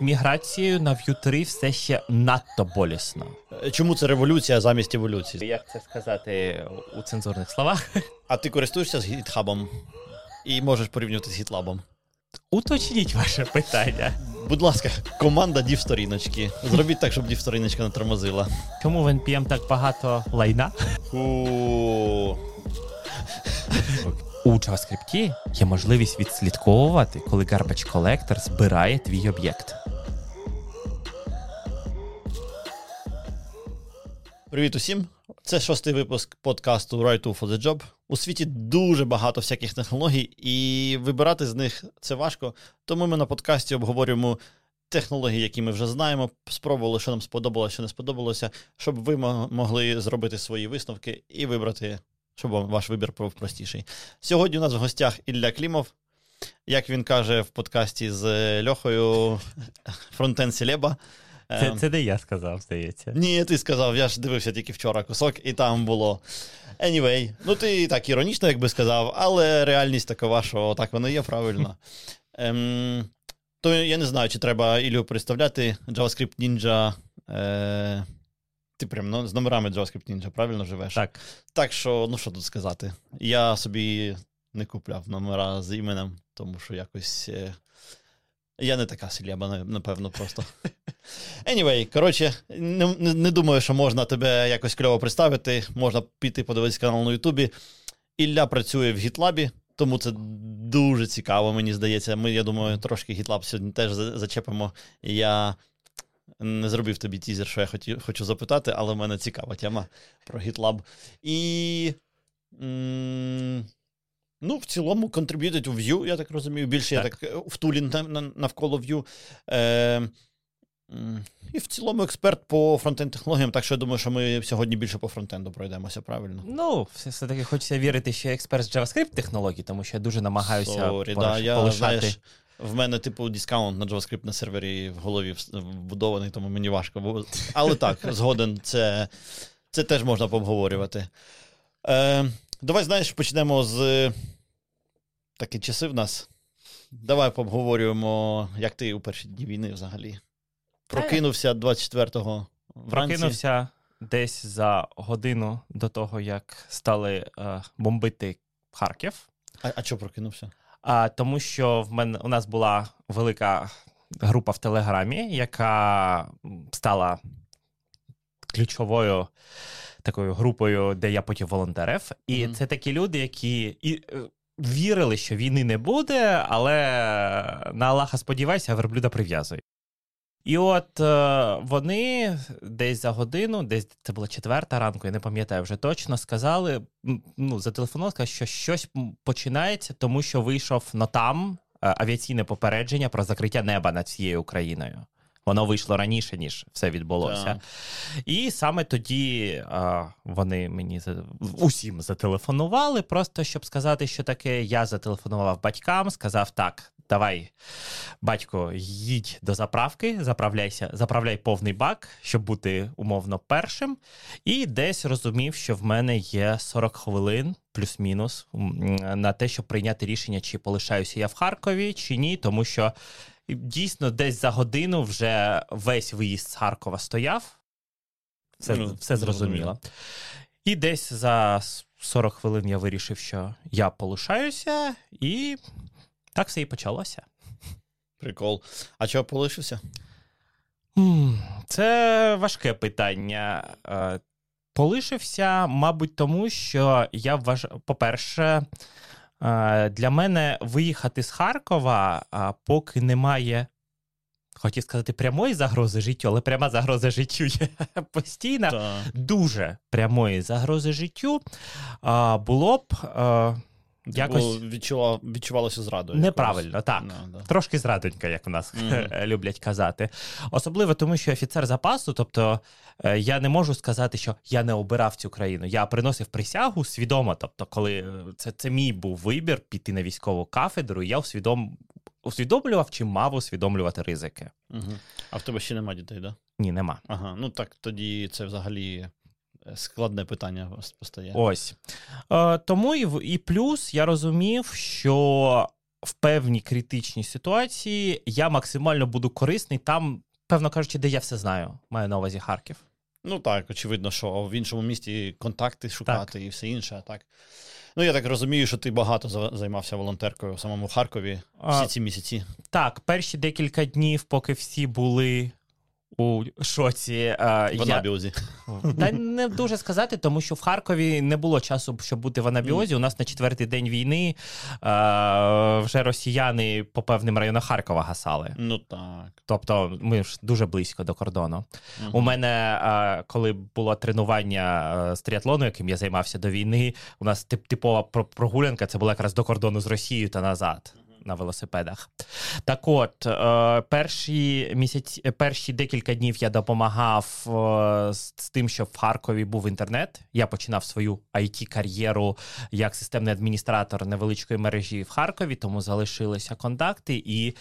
міграцією на Vue 3 все ще надто болісно. Чому це революція замість еволюції? Як це сказати у цензурних словах? А ти користуєшся з гітхабом і можеш порівнювати з гітлабом? Уточніть ваше питання. Будь ласка, команда дів сторіночки. Зробіть так, щоб дів сторіночка не тормозила. Чому в NPM так багато лайна? У JavaScript є можливість відслідковувати, коли Garbage Collector збирає твій об'єкт. Привіт усім. Це шостий випуск подкасту Right to for the Job. У світі дуже багато всяких технологій, і вибирати з них це важко. Тому ми на подкасті обговорюємо технології, які ми вже знаємо, спробували, що нам сподобалося, що не сподобалося, щоб ви могли зробити свої висновки і вибрати, щоб ваш вибір був простіший. Сьогодні у нас в гостях Ілля Клімов. Як він каже в подкасті з Льохою, фронтен Селеба. Це це не я сказав, здається. Ні, ти сказав, я ж дивився тільки вчора кусок, і там було. Anyway, ну ти так іронічно, як би сказав, але реальність такова, що так воно є правильно. Ем, То я не знаю, чи треба Ілю представляти JavaScript Ninja. Е, Ти прям ну, з номерами JavaScript Ninja, правильно живеш? Так. Так що, ну що тут сказати? Я собі не купляв номера з іменем, тому що якось. Е, я не така селяба, напевно, просто. Anyway, коротше, не не, думаю, що можна тебе якось кльово представити. Можна піти подивитися канал на Ютубі. Ілля працює в гітлабі, тому це дуже цікаво, мені здається. Ми, я думаю, трошки гітлаб сьогодні теж зачепимо. Я не зробив тобі тізер, що я хотів, хочу запитати, але в мене цікава тема про гітлаб. І. М- Ну, в цілому, контриб'ютить у Vue, я так розумію. Більше так. я так е, в тулі навколо Vue. Е, І в цілому експерт по фронтенд технологіям, так що я думаю, що ми сьогодні більше по фронтенду пройдемося, правильно? Ну, все-таки хочеться вірити, що я експерт з JavaScript технологій, тому що я дуже намагаюся Sorry, да, я, полишати. Знаєш, в мене, типу, дискаунт на JavaScript на сервері в голові вбудований, тому мені важко. Але так, згоден, це це теж можна пообговорювати. Е, Давай, знаєш, почнемо з такі часи в нас. Давай пообговорюємо, як ти у перші дні війни взагалі. Прокинувся 24-го вранці. Прокинувся десь за годину до того, як стали е, бомбити Харків. А а чого прокинувся? А, Тому що в мене у нас була велика група в Телеграмі, яка стала ключовою такою групою, де я потім волонтерив. І mm-hmm. це такі люди, які і, е, вірили, що війни не буде, але на Аллаха сподівайся, а верблюда прив'язує. І от е, вони десь за годину, десь це була четверта ранку, я не пам'ятаю вже точно, сказали, ну, зателефонували, сказали, що щось починається, тому що вийшов на там авіаційне попередження про закриття неба над всією Україною. Воно вийшло раніше, ніж все відбулося. Так. І саме тоді а, вони мені усім зателефонували, просто щоб сказати, що таке. Я зателефонував батькам, сказав так. Давай, батько, їдь до заправки, заправляйся, заправляй повний бак, щоб бути умовно першим. І десь розумів, що в мене є 40 хвилин, плюс-мінус, на те, щоб прийняти рішення, чи полишаюся я в Харкові, чи ні, тому що дійсно десь за годину вже весь виїзд з Харкова стояв. Все, ну, все зрозуміло. І десь за 40 хвилин я вирішив, що я полишаюся, і так все і почалося. Прикол. А чого полишився? Це важке питання. Е, полишився, мабуть, тому що я вважаю, по-перше, для мене виїхати з Харкова, поки немає. Хотів сказати, прямої загрози життю, але пряма загроза життю є постійна, Да. дуже прямої загрози життю. Було б е, Якось відчував, відчувалося зрадою. Неправильно, так. No, да. Трошки зрадонька, як у нас mm-hmm. люблять казати. Особливо тому, що офіцер запасу, тобто е, я не можу сказати, що я не обирав цю країну. Я приносив присягу свідомо. Тобто, коли е, це це мій був вибір піти на військову кафедру, я усвідом, усвідомлював чи мав усвідомлювати ризики. Угу. А в тебе ще нема дітей, так? Да? Ні, нема. Ага, ну так тоді це взагалі складне питання постає. Ось. Е, Тому і і плюс я розумів, що в певній критичній ситуації я максимально буду корисний там, певно кажучи, де я все знаю. Маю на увазі Харків. Ну так, очевидно, що в іншому місті контакти шукати так. і все інше. так. Ну, я так розумію, що ти багато займався волонтеркою в самому Харкові всі а, ці місяці. Так, перші декілька днів, поки всі були у шоці. А, в анабіозі. Та не дуже сказати, тому що в Харкові не було часу, щоб бути в анабіозі. У нас на четвертий день війни а, вже росіяни по певним районах Харкова гасали. Ну так. Тобто ми ж дуже близько до кордону. Угу. У мене, а, коли було тренування з тріатлону, яким я займався до війни, у нас тип типова прогулянка це була якраз до кордону з Росією та назад на велосипедах. Так от, е, перші місяці, перші декілька днів я допомагав е, з тим, щоб в Харкові був інтернет. Я починав свою it кар'єру як системний адміністратор невеличкої мережі в Харкові, тому залишилися контакти, і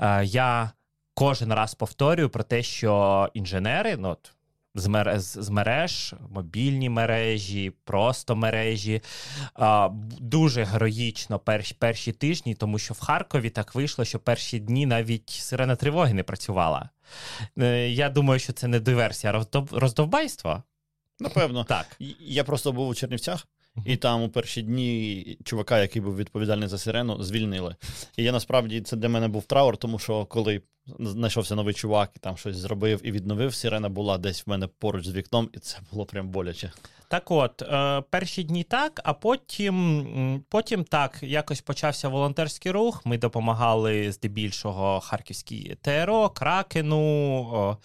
е, я кожен раз повторюю про те, що інженери, ну мереж, з мереж, мобільні мережі, просто мережі. Дуже героїчно перші перші тижні, тому що в Харкові так вийшло, що перші дні навіть сирена тривоги не працювала. Е, я думаю, що це не диверсія, роздовбайство. Напевно, так. Я просто був у Чернівцях. І там у перші дні чувака, який був відповідальний за сирену, звільнили. І я насправді це для мене був траур, тому що коли знайшовся новий чувак і там щось зробив і відновив, сирена була десь в мене поруч з вікном, і це було прям боляче. Так от, е, перші дні так, а потім потім так якось почався волонтерський рух. Ми допомагали здебільшого Харківській ТРО, Кракену.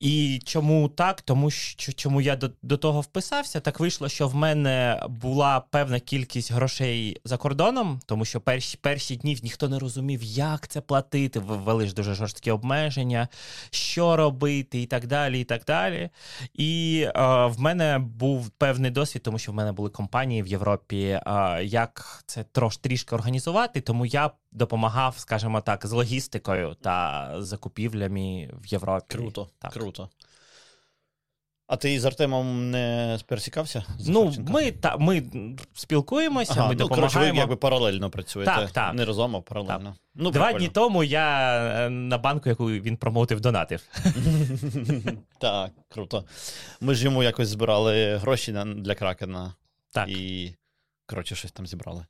І чому так? Тому що чому я до до того вписався, так вийшло, що в мене була певна кількість грошей за кордоном, тому що перші перші дні ніхто не розумів, як це платити. Ввели ж дуже жорсткі обмеження, що робити, і так далі. І так далі. І е, в мене був певний досвід, тому що в мене були компанії в Європі, е, як це трош трішки організувати, тому я допомагав, скажімо так, з логістикою та закупівлями в Європі. Круто. Так. Круто. А ти з Артемом не пересікався? Ну, ми та, ми спілкуємося, ага, ми ну, допомагаємо. Коротше, ви якби паралельно працюєте. Так, так. Не разом, а паралельно. Так. Ну, Два дні тому я е, на банку, яку він промовив, донатив. Так, круто. Ми ж йому якось збирали гроші для кракена. Так. І, коротше, щось там зібрали.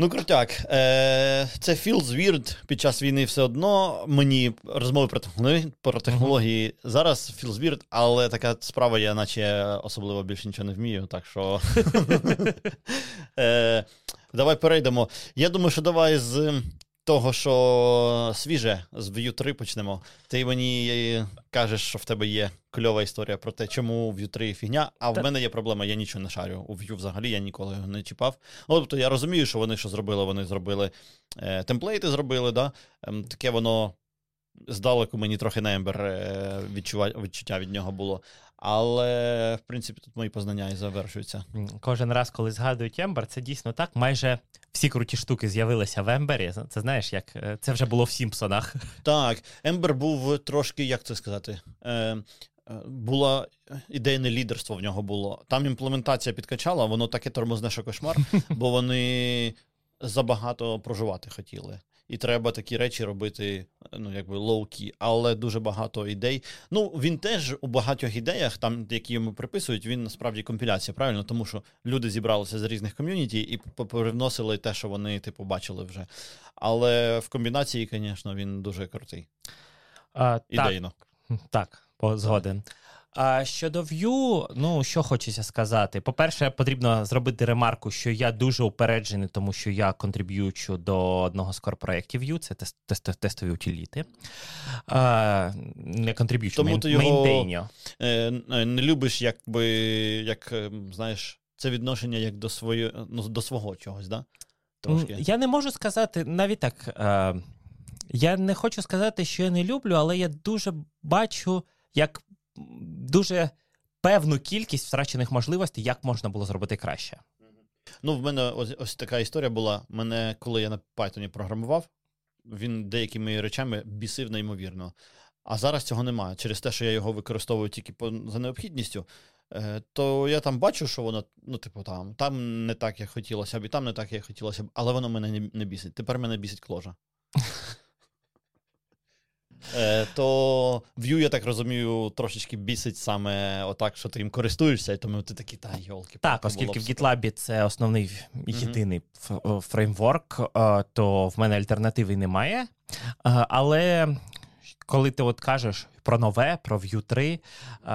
Ну, крутяк. Е, Це feels weird під час війни все одно. Мені розмови про технології про технології uh-huh. зараз feels weird, але така справа, я наче особливо більше нічого не вмію. Так що е, давай перейдемо. Я думаю, що давай з того, що свіже, з Vue 3 почнемо. Ти мені кажеш, що в тебе є кльова історія про те, чому Vue 3 фігня, а в мене є проблема, я нічого не шарю. У Vue взагалі я ніколи його не чіпав. Ну, Тобто я розумію, що вони що зробили, вони зробили е, темплейти, зробили, да? е, таке воно здалеку мені трохи на Ember е, відчуття від нього було. Але, в принципі, тут мої познання і завершуються. Кожен раз, коли згадують Ember, це дійсно так. Майже всі круті штуки з'явилися в Ембері. Це знаєш, як е, це вже було в Сімпсонах. Так, Ембер був трошки, як це сказати, е, е, було ідейне лідерство в нього було. Там імплементація підкачала, воно таке тормозне, що кошмар, бо вони забагато проживати хотіли і треба такі речі робити, ну якби лоу-кі, але дуже багато ідей. Ну він теж у багатьох ідеях, там які йому приписують, він насправді компіляція, правильно, тому що люди зібралися з різних ком'юніті і привносили те, що вони типу бачили вже. Але в комбінації, звісно, він дуже крутий. А, Ідейно. Так, так згоден. А щодо Vue, ну що хочеться сказати. По-перше, потрібно зробити ремарку, що я дуже упереджений, тому що я контриб'ючу до одного з корпроєктів Vue, це тест, тест, тестові утиліти. А, Не контриб'ючу, Тому мейн, ти його е, не любиш, якби, як е, знаєш, це відношення як до своє, ну, до свого чогось, да? Трошки. Я не можу сказати навіть так. Е, я не хочу сказати, що я не люблю, але я дуже бачу, як дуже певну кількість втрачених можливостей, як можна було зробити краще. Ну, в мене ось ось така історія була. Мене, коли я на Python програмував, він деякими речами бісив неймовірно. А зараз цього немає. Через те, що я його використовую тільки по, за необхідністю. е, то я там бачу, що воно, ну, типу, там там не так, як хотілося б, і там не так, як хотілося б, але воно мене не, не бісить. Тепер мене бісить кложа. Е, то Vue, я так розумію, трошечки бісить саме отак, що ти їм користуєшся, і тому ти такий, та йолки. Так, оскільки в GitLab це основний єдиний mm-hmm. фреймворк, е, то в мене альтернативи немає. Е, але коли ти от кажеш про нове, про Vue 3,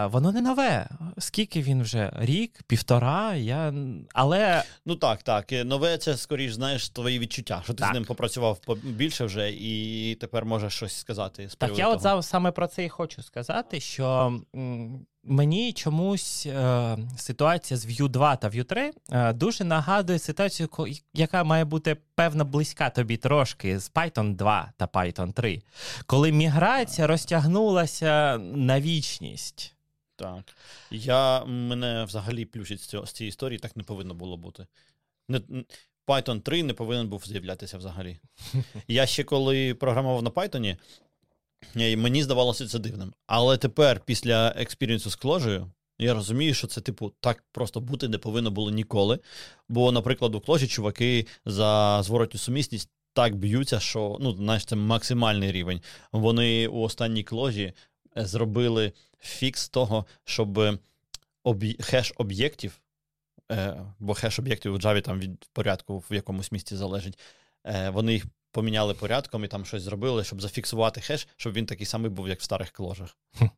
воно не нове. Скільки він вже? Рік, півтора, я. Але. Ну так, так. Нове це скоріш, знаєш, твої відчуття, що ти так. з ним попрацював більше вже, і тепер можеш щось сказати. з Так, я того. от саме про це і хочу сказати, що Мені чомусь е, ситуація з Vue 2 та Vue 3 е, дуже нагадує ситуацію, яка має бути певно близька тобі трошки з Python 2 та Python 3, коли міграція розтягнулася на вічність. Так. Я мене взагалі плющить з, цього, з цієї історії, так не повинно було бути. Не, Python 3 не повинен був з'являтися взагалі. Я ще коли програмував на Python, і Мені здавалося це дивним. Але тепер, після експірієнсу з кложею, я розумію, що це, типу, так просто бути не повинно було ніколи. Бо, наприклад, у кложі чуваки за зворотню сумісність так б'ються, що ну, знаєш, це максимальний рівень. Вони у останній кложі е, зробили фікс того, щоб об'є... хеш об'єктів, е, бо хеш об'єктів у Java там від порядку в якомусь місці залежить. Е, вони їх поміняли порядком і там щось зробили, щоб зафіксувати хеш, щоб він такий самий був, як в старих кложах.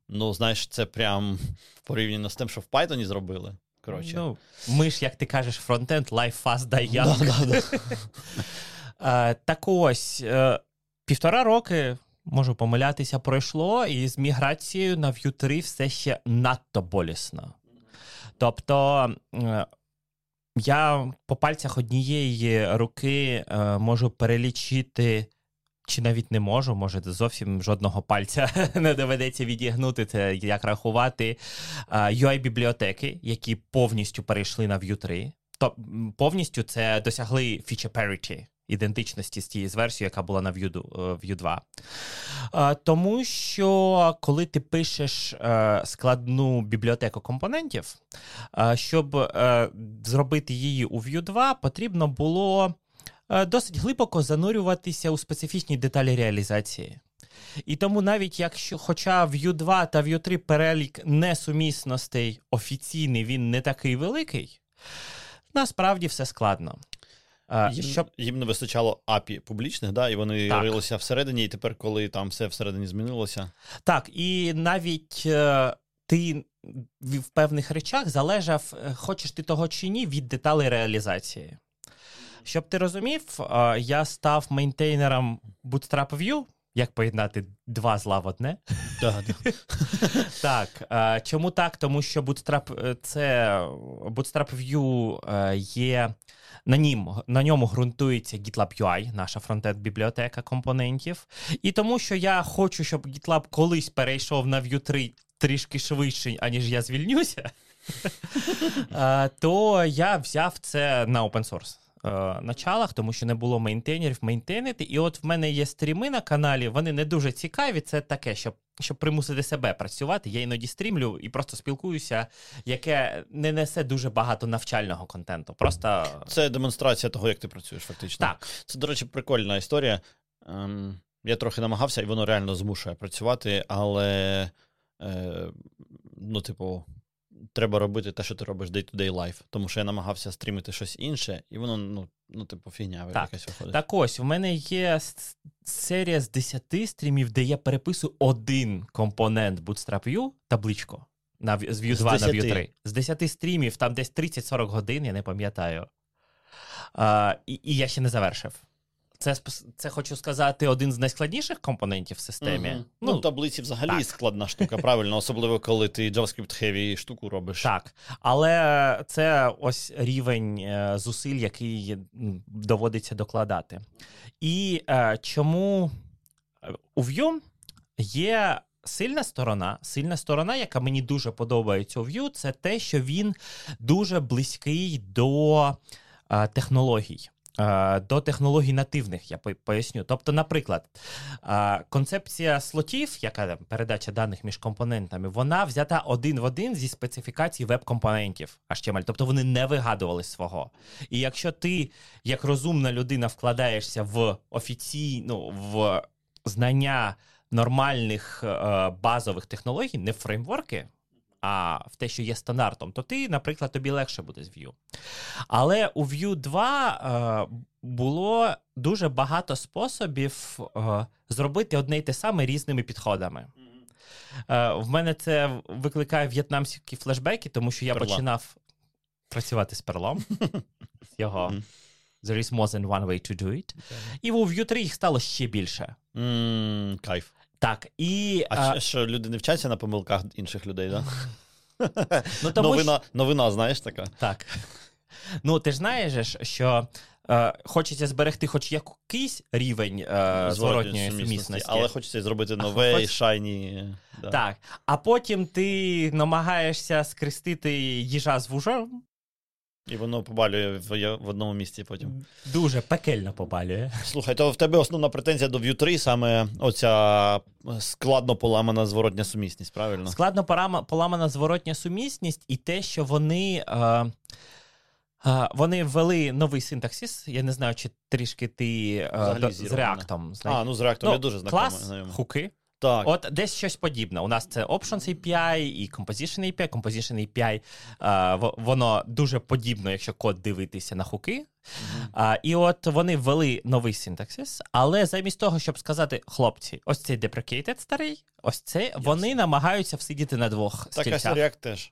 Ну, знаєш, це прям порівняно з тим, що в Python зробили. Коротше. Ну, Ми ж, як ти кажеш, фронтенд, life fast, die young. Да. Так ось, е, півтора роки. Можу помилятися, пройшло, і з міграцією на Vue 3 все ще надто болісно. Тобто е, я по пальцях однієї руки е, можу перелічити, чи навіть не можу, може, зовсім жодного пальця не доведеться відігнути це, як рахувати е, UI-бібліотеки, які повністю перейшли на Vue 3. То повністю це досягли feature parity ідентичності з тією з версією, яка була на Vue, Vue 2. Тому що коли ти пишеш е, складну бібліотеку компонентів, щоб е, зробити її у Vue 2, потрібно було е, досить глибоко занурюватися у специфічні деталі реалізації. І тому навіть якщо, хоча Vue 2 та Vue 3 перелік несумісностей офіційний, він не такий великий, насправді все складно. Їм, щоб... їм не вистачало API публічних, да, і вони так. рилися всередині, і тепер, коли там все всередині змінилося. Так, і навіть е, ти в певних речах залежав, е, хочеш ти того чи ні, від деталей реалізації. Щоб ти розумів, е, я став мейнтейнером Bootstrap View, як поєднати два зла в одне? Да, да. Так. Чому так? Тому що Bootstrap це Bootstrap View є на нім, на ньому ґрунтується GitLab UI, наша фронтенд бібліотека компонентів. І тому, що я хочу, щоб GitLab колись перейшов на Vue 3 трішки швидше, аніж я звільнюся, то я взяв це на open source. Е, началах, тому що не було мейнтейнерів мейнтейнити. І от в мене є стріми на каналі, вони не дуже цікаві. Це таке, щоб щоб примусити себе працювати. Я іноді стрімлю і просто спілкуюся, яке не несе дуже багато навчального контенту. Просто це демонстрація того, як ти працюєш, фактично. Так. Це, до речі, прикольна історія. Ем, Я трохи намагався, і воно реально змушує працювати, але. Е, Ну, типу, треба робити те, що ти робиш day-to-day life. Тому що я намагався стрімити щось інше, і воно, ну, ну типу, фігня так. якась виходить. Так ось, в мене є серія з 10 стрімів, де я переписую один компонент Bootstrap View, табличку, на, з View 2 з на View 3. З 10 стрімів, там десь 30-40 годин, я не пам'ятаю. Uh, і, і я ще не завершив. Це це хочу сказати один з найскладніших компонентів в системі. Угу. Ну, ну, таблиці взагалі так. складна штука, правильно, особливо коли ти JavaScript heavy штуку робиш. Так. Але це ось рівень е, зусиль, який доводиться докладати. І е, чому е, у Vue є сильна сторона, сильна сторона, яка мені дуже подобається у Vue, це те, що він дуже близький до е, технологій. Е, до технологій нативних, я поясню. Тобто, наприклад, е, концепція слотів, яка передача даних між компонентами, вона взята один в один зі специфікації веб-компонентів HTML. Тобто вони не вигадували свого. І якщо ти, як розумна людина, вкладаєшся в офіційну в знання нормальних е, базових технологій, не фреймворки а в те, що є стандартом, то ти, наприклад, тобі легше буде з Vue. Але у Vue 2 е, було дуже багато способів е, зробити одне й те саме різними підходами. Е, в мене це викликає в'єтнамські флешбеки, тому що я Перла. починав працювати з перлом. з його There is more than one way to do it. І у Vue 3 їх стало ще більше. Mm, кайф. Так, і... А, а, що люди не вчаться на помилках інших людей, так? Да? ну, тому новина, новина, знаєш така. Так. Ну, ти ж знаєш, що е, хочеться зберегти хоч якийсь рівень е, зворотньої сумісності. Але хочеться зробити нове, хоч... шайні. Да. Так. А потім ти намагаєшся скрестити їжа з вужом. І воно побалює в, в одному місці потім. Дуже пекельно побалює. Слухай, то в тебе основна претензія до Vue 3 саме оця складно поламана зворотня сумісність, правильно? Складно поламана зворотня сумісність і те, що вони. Е, е, вони ввели новий синтаксис. Я не знаю, чи трішки ти е, до, з реактом. А, ну з реактом ну, я дуже знайомий. Клас, хуки. Так. От десь щось подібне. У нас це Options API і Composition API. Composition API е, воно дуже подібно, якщо код дивитися на хуки. Mm-hmm. А, і от вони ввели новий синтаксис, але замість того, щоб сказати, хлопці, ось цей deprecated старий, ось це yes. вони намагаються всидіти на двох стільцях. Так, React теж.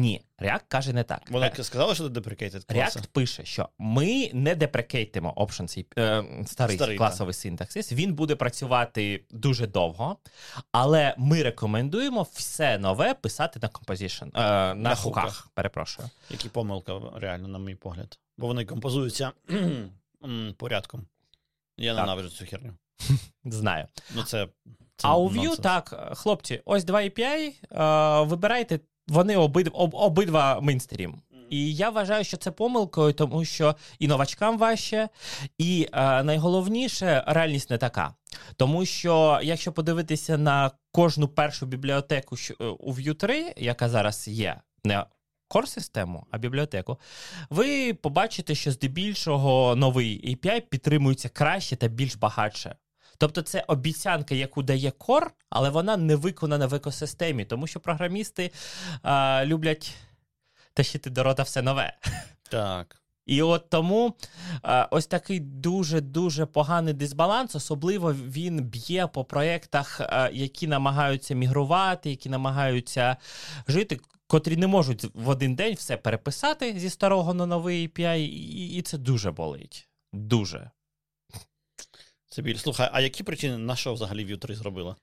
Ні, React каже не так. Вона сказала, що це deprecated класи? React пише, що ми не депрекейтимо options, е, старий, старий класовий так. синтаксис. Він буде працювати дуже довго, але ми рекомендуємо все нове писати на composition, е, на, на хуках. хуках. Перепрошую. Які помилка, реально, на мій погляд. Бо вони композуються порядком. Я так. ненавиджу цю херню. Знаю. Ну, це, це А у Vue так, хлопці, ось два API, е, вибирайте вони обидва об, обидва мейнстрім. І я вважаю, що це помилкою, тому що і новачкам важче, і е, найголовніше реальність не така. Тому що, якщо подивитися на кожну першу бібліотеку що, е, у Vue 3, яка зараз є, не кор-систему, а бібліотеку, ви побачите, що здебільшого новий API підтримується краще та більш багатше. Тобто це обіцянка, яку дає кор, але вона не виконана в екосистемі, тому що програмісти а, люблять тащити до рота все нове. Так. І от тому ось такий дуже-дуже поганий дисбаланс, особливо він б'є по проєктах, які намагаються мігрувати, які намагаються жити, котрі не можуть в один день все переписати зі старого на новий API, і це дуже болить. Дуже. Це. Слухай, а які причини на що взагалі Vue 3 зробила?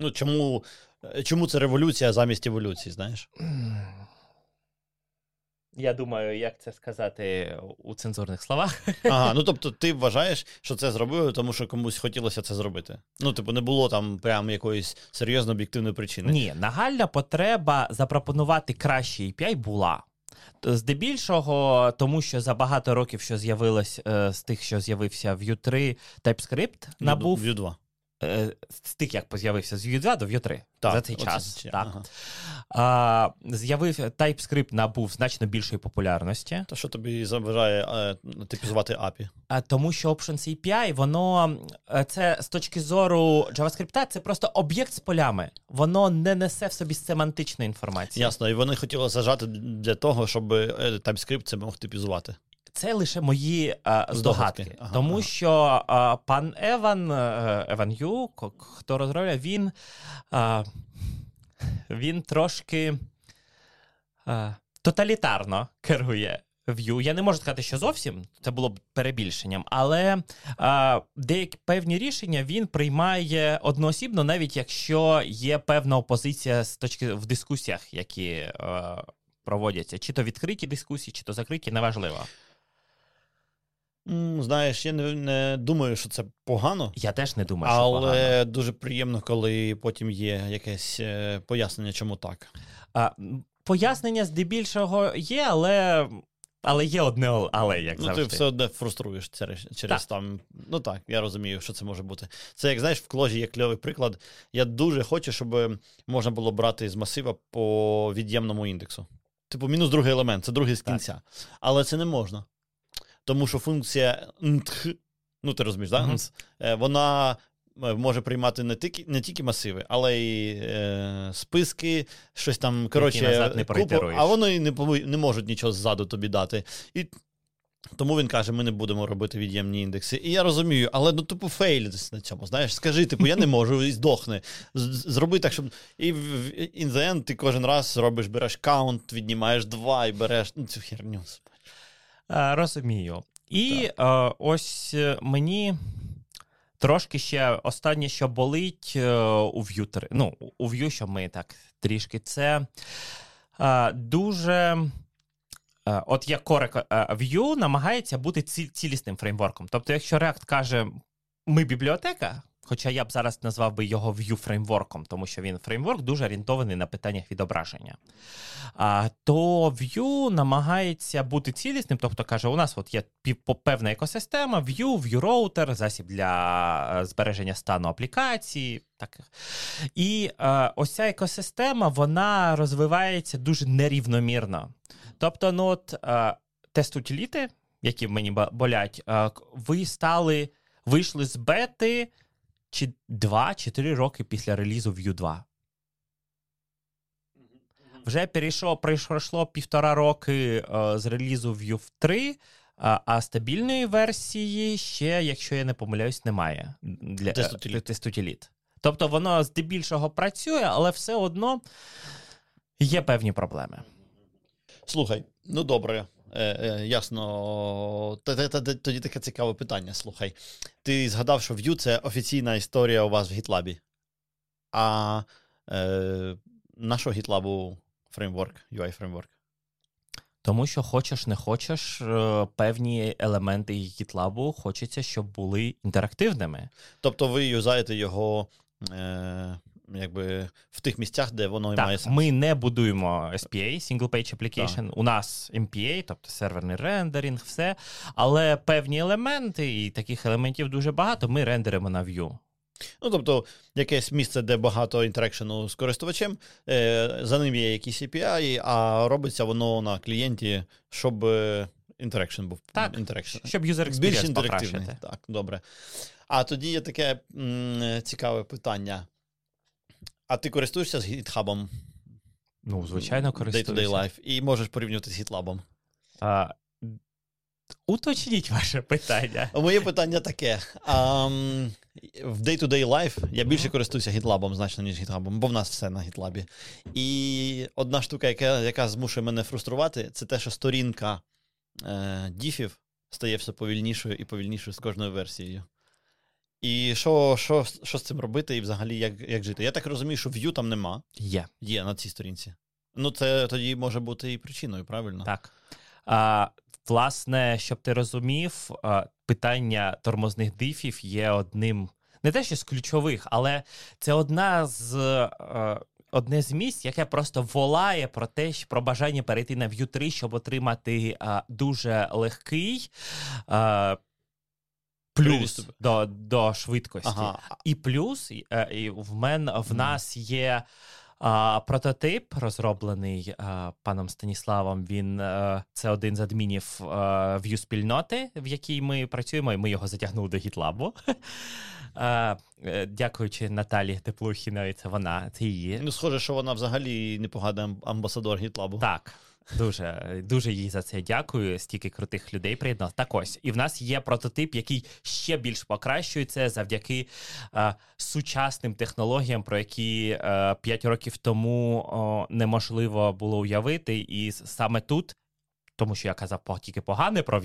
Ну, чому е, чому це революція замість еволюції, знаєш? Я думаю, як це сказати у цензурних словах. Ага, ну тобто, ти вважаєш, що це зробили, тому що комусь хотілося це зробити. Ну, типу, не було там прям якоїсь серйозно об'єктивної причини. Ні, нагальна потреба запропонувати кращий API була. Здебільшого, тому що за багато років, що з'явилось е, з тих, що з'явився Vue 3, TypeScript набув Vue 2. Е, з тих, як з'явився з Vue 2 до Vue 3 так, за цей час. Це, так. Ага. А, з'явив TypeScript набув значно більшої популярності. То що тобі заважає е, типізувати API? А, Тому що Options API, воно е, це з точки зору JavaScript, це просто об'єкт з полями. Воно не несе в собі семантичної інформації. Ясно, і вони хотіли зажати для того, щоб TypeScript це мог типізувати. Це лише мої а, здогадки, ага, тому ага. що а, пан Еван е, Еван Ю, хто розробляє, він а, він трошки тоталітарно керує Vue. Я не можу сказати, що зовсім це було б перебільшенням, але а, деякі певні рішення він приймає одноосібно, навіть якщо є певна опозиція з точки в дискусіях, які а, проводяться, чи то відкриті дискусії, чи то закриті, неважливо. Знаєш, я не не думаю, що це погано. Я теж не думаю, що але погано. Але дуже приємно, коли потім є якесь е, пояснення, чому так. А, Пояснення здебільшого є, але Але є одне але, як ну, завжди. ти все одне фруструєш через через Так. там. Ну так, я розумію, що це може бути. Це як знаєш, в кложі є кльовий приклад. Я дуже хочу, щоб можна було брати з масива по від'ємному індексу. Типу, мінус другий елемент, це другий з Так. кінця. Але це не можна. Тому що функція ntх, ну ти розумієш, да? Е, вона е, може приймати не тільки, не тільки масиви, але й е, списки, щось там, коротше, не купу, а вони і не, не можуть нічого ззаду тобі дати. І тому він каже: ми не будемо робити від'ємні індекси. І я розумію, але ну типу фейлитись на цьому. Знаєш, скажи, типу, я не можу і здохни. З- з- Зроби так, щоб. І в в- in the end ти кожен раз робиш, береш count, віднімаєш два і береш ну, цю херню. Е, Розумію. І е, ось е, мені трошки ще останнє, що болить у Vue 3, ну, у Vue, що ми так трішки, це е, дуже. е, От як Core Vue намагається бути ці- цілісним фреймворком. Тобто, якщо React каже, ми бібліотека, хоча я б зараз назвав би його Vue фреймворком, тому що він фреймворк дуже орієнтований на питаннях відображення. А, то Vue намагається бути цілісним, тобто каже, у нас от є певна екосистема, Vue, Vue Router, засіб для е, збереження стану аплікації. Так. І е, ось ця екосистема вона розвивається дуже нерівномірно. Тобто, ну от е, тест-утиліти, які мені болять, е, ви стали, вийшли з бети чи 2-4 роки після релізу Vue 2. Вже перейшло, пройшло півтора роки е, з релізу Vue 3, а, стабільної версії ще, якщо я не помиляюсь, немає для Тест-утиліт. е. Тобто воно здебільшого працює, але все одно є певні проблеми. Слухай, ну добре. Е, е, ясно. Тоді таке цікаве питання. Слухай. Ти згадав, що Vue — це офіційна історія у вас в GitLab. А е, нашого GitLab фреймворк, UI фреймворк? Тому що хочеш, не хочеш, е, певні елементи GitLab хочеться, щоб були інтерактивними. Тобто ви юзаєте його е, якби в тих місцях, де воно і має сенс. ми не будуємо SPA, Single Page Application. У нас MPA, тобто серверний рендеринг, все. Але певні елементи, і таких елементів дуже багато, ми рендеримо на Vue. Ну, тобто, якесь місце, де багато інтерекшену з користувачем, е, за ним є якісь API, а робиться воно на клієнті, щоб інтерекшн був. Так, Interaction. Щоб user Більш інтерактивний. покращити. Так, добре. А тоді є таке м, цікаве питання. А ти користуєшся з GitHub? Ну, звичайно, Day-to-day користуюся. life, і можеш порівнювати з GitLab. А, уточніть ваше питання. Моє питання таке. А, в day-to-day life я більше користуюся GitLab значно, ніж GitHub, бо в нас все на GitLab. І одна штука, яка, яка змушує мене фруструвати, це те, що сторінка е, діфів стає все повільнішою і повільнішою з кожною версією. І що, що, що з цим робити, і взагалі як, як жити? Я так розумію, що Vue там нема, Є. є на цій сторінці. Ну, це тоді може бути і причиною, правильно? Так. А, власне, щоб ти розумів, питання тормозних дифів є одним, не те, що з ключових, але це одна з. Одне з місць, яке просто волає про те, що про бажання перейти на Vue 3, щоб отримати а, дуже легкий а, плюс до, до швидкості. Ага. І плюс і, е, в мен в нас є а, прототип, розроблений а, паном Станіславом. Він е, це один з адмінів Vue спільноти, в якій ми працюємо, і ми його затягнули до. Е, е, Дякуючи Наталі Теплухіної, це вона, це її. Ну, схоже, що вона взагалі непоганий ам- амбасадор GitLab. Так. Дуже, дуже їй за це дякую. Стільки крутих людей приєднав. Так ось, і в нас є прототип, який ще більш покращується завдяки е, сучасним технологіям, про які е, 5 років тому о, неможливо було уявити. І саме тут, тому що я казав тільки погане про е,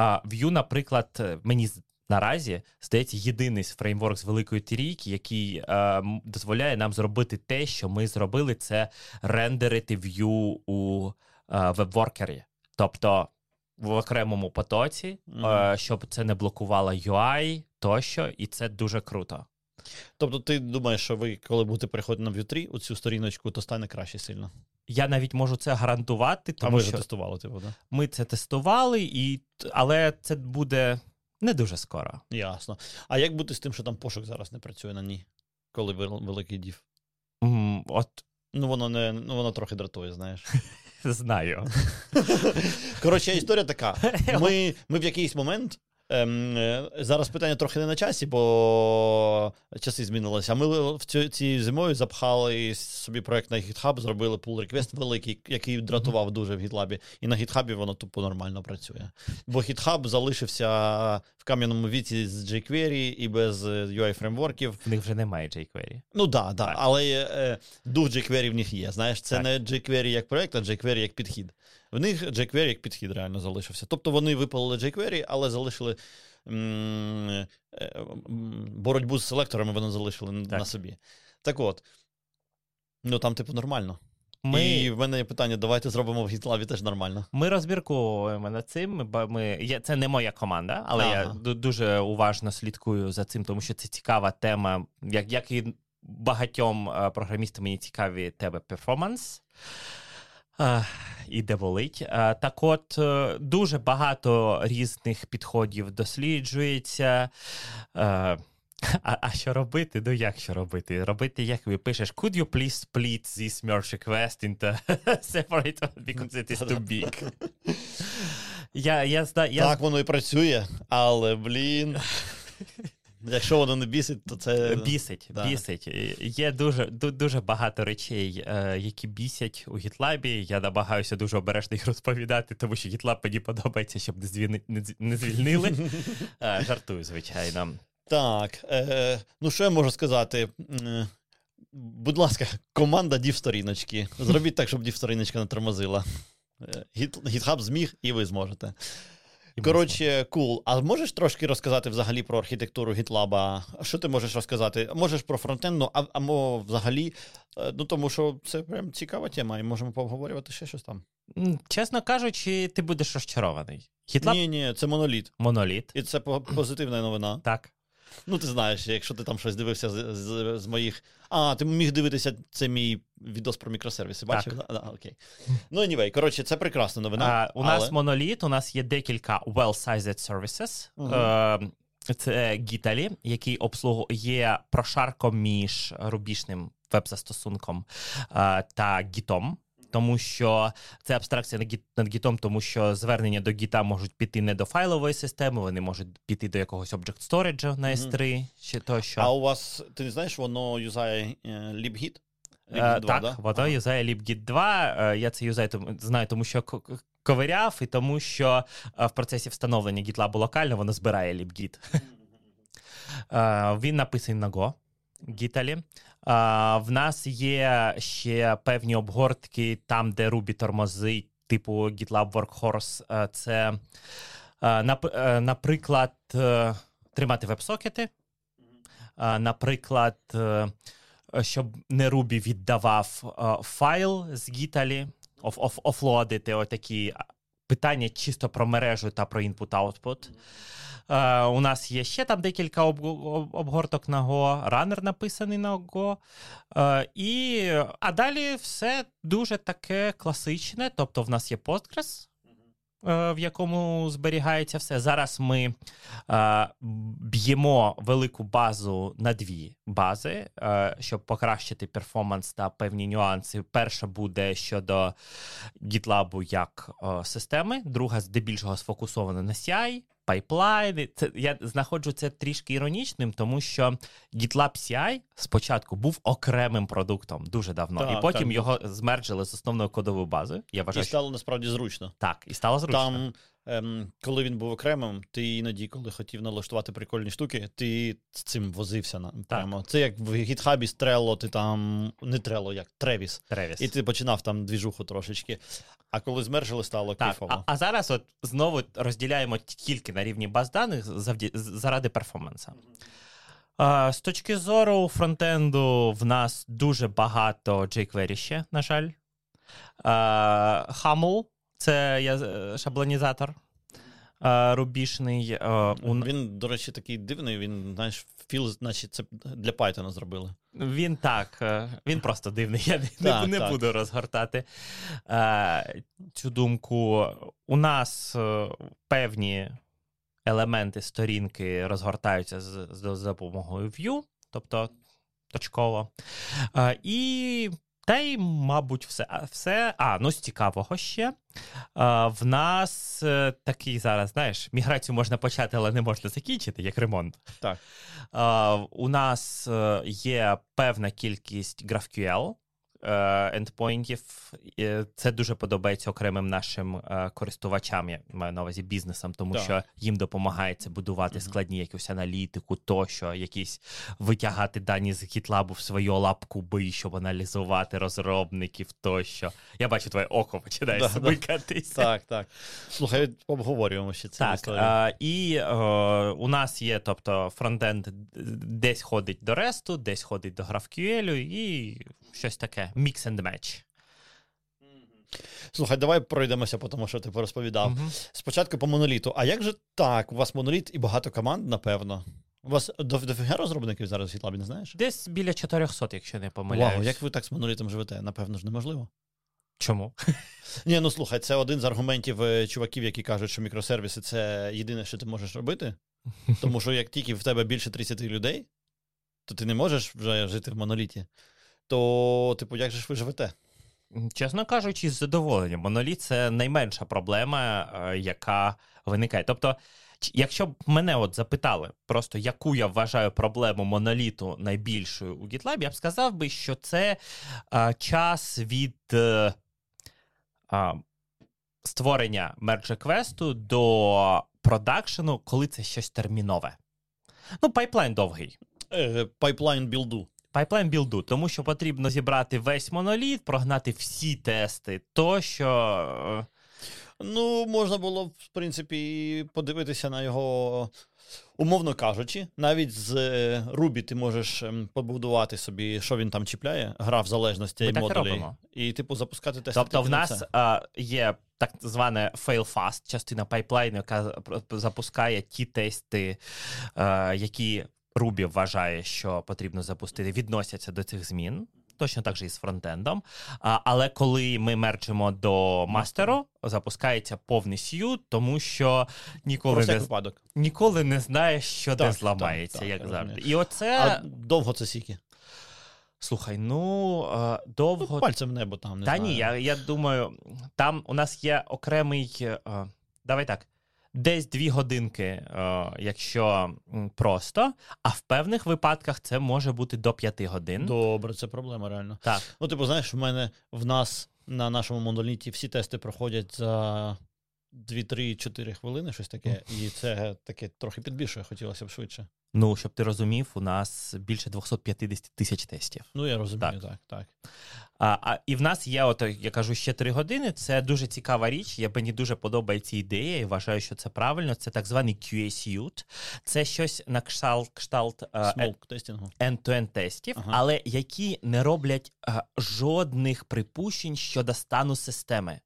Vue, наприклад, е, мені наразі здається єдиний фреймворк з великої трійки, який е, дозволяє нам зробити те, що ми зробили, це рендерити Vue у е, вебворкері. Тобто в окремому потоці, Мгм. е, щоб це не блокувало UI тощо, і це дуже круто. Тобто, ти думаєш, що ви, коли будете переходити на Vue 3, у цю сторіночку, то стане краще сильно. Я навіть можу це гарантувати, а тому ви що вже тестували, типу, да? ми це тестували, і... але це буде не дуже скоро. Ясно. А як бути з тим, що там пошук зараз не працює на ній, коли великий дів? Mm, От Ну, воно не ну, воно трохи дратує, знаєш. знаю. Коротше, історія така. Ми, ми в якийсь момент. Ем, е, зараз питання трохи не на часі, бо часи змінилися. А ми в цю, цією зимою запхали собі проект на GitHub, зробили pull request великий, який дратував дуже в GitLab. І на GitHub воно тупо нормально працює. Бо GitHub залишився в кам'яному віці з jQuery і без UI фреймворків. В них вже немає jQuery. Ну да, да, але е, дух jQuery в них є. Знаєш, це Так. не jQuery як проект, а jQuery як підхід. В них jQuery як підхід реально залишився. Тобто вони випалили jQuery, але залишили м, е, м, боротьбу з селекторами, вони залишили Так. на собі. Так от. Ну там, типу, нормально. Ми... І в мене є питання: давайте зробимо в GitLab теж нормально. Ми розмірковуємо над цим. Ми, я, це не моя команда, але я Ага. ду- дуже уважно слідкую за цим, тому що це цікава тема, як, як і багатьом е, програмістам мені цікаві теми перформанс. І де болить. Так от, е, дуже багато різних підходів досліджується. Е, А, а що робити? Ну як що робити? Робити, як ви пишеш, could you please split this merge request into separate one because it is too big. Я, я, я, Так воно і працює, але, блін. Якщо воно не бісить, то це. Бісить, Да. бісить. Є дуже, дуже багато речей, е, які бісять у GitLab. Я намагаюся дуже обережно їх розповідати, тому що GitLab мені подобається, щоб не, звільни, не, звільнили. Е, Жартую, звичайно. Так, е, ну що я можу сказати? Будь ласка, команда дів-сторіночки. Зробіть так, щоб дів-сторіночка не тормозила. Е, GitHub зміг, і ви зможете. Коротше, кул. А можеш трошки розказати взагалі про архітектуру GitLab? Що ти можеш розказати? Можеш про фронтенну, а, або взагалі. е, Ну тому що це прям цікава тема, і можемо пообговорювати ще щось там. Чесно кажучи, ти будеш розчарований. GitLab Ні, ні, це моноліт. моноліт. І це по- позитивна новина. Так. Ну, ти знаєш, якщо ти там щось дивився з, з, з моїх. А, ти міг дивитися, це мій відос про мікросервіси, бачив? Так. Да, окей. Ну, anyway, коротше, це прекрасна новина. А, у нас але... моноліт, у нас є декілька well-sized services. Мгм. Е, це Gitali, який обслуговує прошарком між рубіжним веб-застосунком е, та Gitом. Тому що це абстракція над Gitом, тому що звернення до Gita можуть піти не до файлової системи, вони можуть піти до якогось object storage на S3 чи тощо. А у вас, ти не знаєш, воно юзає е, libgit? Е, Libgit 2, так, да? воно Ага. юзає libgit 2. Е, Я це юзаю, знаю, тому що ковиряв, і тому що в процесі встановлення GitLab локально воно збирає libgit. Він написаний на Go, Gitali. Е, В нас є ще певні обгортки там, де Ruby тормозить, типу GitLab Workhorse. Це, е, нап- наприклад, е, тримати веб-сокети. Наприклад, е, щоб не Ruby віддавав файл з Gitali, оф- оф- офлоадити отакі питання чисто про мережу та про input-output. Е, у нас є ще там декілька об- об- обгорток на Go, ранер написаний на Go. Е, і, а далі все дуже таке класичне. Тобто, в нас є Postgres, в якому зберігається все. Зараз ми е, б'ємо велику базу на дві бази, е, щоб покращити перформанс та певні нюанси. Перша буде щодо GitLab як е, системи, друга здебільшого сфокусована на CI. Пайплайни, це я знаходжу це трішки іронічним, тому що GitLab CI спочатку був окремим продуктом дуже давно, Так, і потім так. його змерджили з основною кодовою базою. Я І стало що насправді зручно. так, і стало зручно. Там, ем, коли він був окремим, ти іноді, коли хотів налаштувати прикольні штуки, ти з цим возився на прямо. Це як в гітхабі з Trello, ти там не Trello, як Тревіс. Тревіс. І ти починав там двіжуху трошечки. А коли змержили, стало Так, кайфово. а, а зараз от знову розділяємо тільки на рівні баз даних завді... заради перформанса. З точки зору фронтенду, в нас дуже багато jQuery ще, на жаль. Haml це я, е, шаблонізатор. е, рубішний. У... Він, до речі, такий дивний, він, знаєш, філ, наче це для Python зробили. Він так, він просто дивний. Я Так, не, не так. буду розгортати е, цю думку. У нас е, певні елементи сторінки розгортаються з, з допомогою View, тобто точково. І та й, мабуть, все. А, все. А, ну з цікавого ще. Е, в нас е, такий зараз, знаєш, міграцію можна почати, але не можна закінчити, як ремонт. Так. Е, у нас е, є певна кількість GraphQL е, ендпойнтів. Це дуже подобається окремим нашим е, користувачам, я маю на увазі бізнесам, тому Так. що їм допомагається будувати складні якусь аналітику, тощо, якісь витягати дані з GitLab в свою лапкуби, щоб аналізувати розробників тощо. Я бачу, твоє око починає Да, да. Так, так. Слухай, обговорюємо ще цю Так, історію. е, і е, у нас є, тобто, фронтенд десь ходить до ресту, десь ходить до GraphQL і щось таке. Mix and match. Слухай, давай пройдемося по тому, що ти порозповідав. Мгм. Спочатку по моноліту. А як же так? У вас моноліт і багато команд, напевно. У вас до- дофіга розробників зараз в GitLab, не знаєш? Десь біля 400, якщо не помиляюсь. Вау, як ви так з монолітом живете? Напевно ж неможливо. Чому? Ні, ну слухай, це один з аргументів е, чуваків, які кажуть, що мікросервіси це єдине, що ти можеш робити. Тому що як тільки в тебе більше 30 людей, то ти не можеш вже жити в моноліті. То, типу, як же ж ви живете? Чесно кажучи, з задоволенням. Моноліт це найменша проблема, е, яка виникає. Тобто, якщо б мене от запитали, просто яку я вважаю проблему моноліту найбільшою у GitLab, я б сказав би, що це е, час від е, а, створення merge request у до production у, коли це щось термінове. Ну, pipeline довгий. Pipeline build у. Pipeline build у, тому що потрібно зібрати весь моноліт, прогнати всі тести, тощо. Ну, можна було, б, в принципі, подивитися на його, умовно кажучи, навіть з е, Ruby ти можеш ем, побудувати собі, що він там чіпляє, гра в залежності Ми і робимо. І, типу, запускати тести. Тобто, в нас а, є так зване fail fast, частина пайплайну, яка запускає ті тести, а, які Ruby вважає, що потрібно запустити, відносяться до цих змін. Точно так же і з фронтендом. А, але коли ми мерджимо до мастеру, запускається повний сьют, тому що ніколи не, випадок. ніколи не знаєш, що де зламається, так, як так, завжди. І оце. А довго це сіки? Слухай, ну довго. Ну, пальцем в небо там, не Та знаю. ні, я, я думаю, там у нас є окремий. е, давай так. Десь дві годинки, е, якщо просто, а в певних випадках це може бути до п'яти годин. Добре, це проблема реально. Так. Ну, типу, знаєш, в мене в нас на нашому моноліті всі тести проходять за 2-3-4 хвилини, щось таке, і це таке трохи підбільшує, хотілося б швидше. Ну, щоб ти розумів, у нас більше 250 тисяч тестів. Ну, я розумію, так, так. А, а, і в нас є, от я кажу, ще три години. Це дуже цікава річ. Я мені дуже подобається ідея і вважаю, що це правильно. Це так званий QA-suite. Це щось на кшталт, кшталт е, тестінгу. end-to-end тестів, Ага. але які не роблять е, жодних припущень щодо стану системи.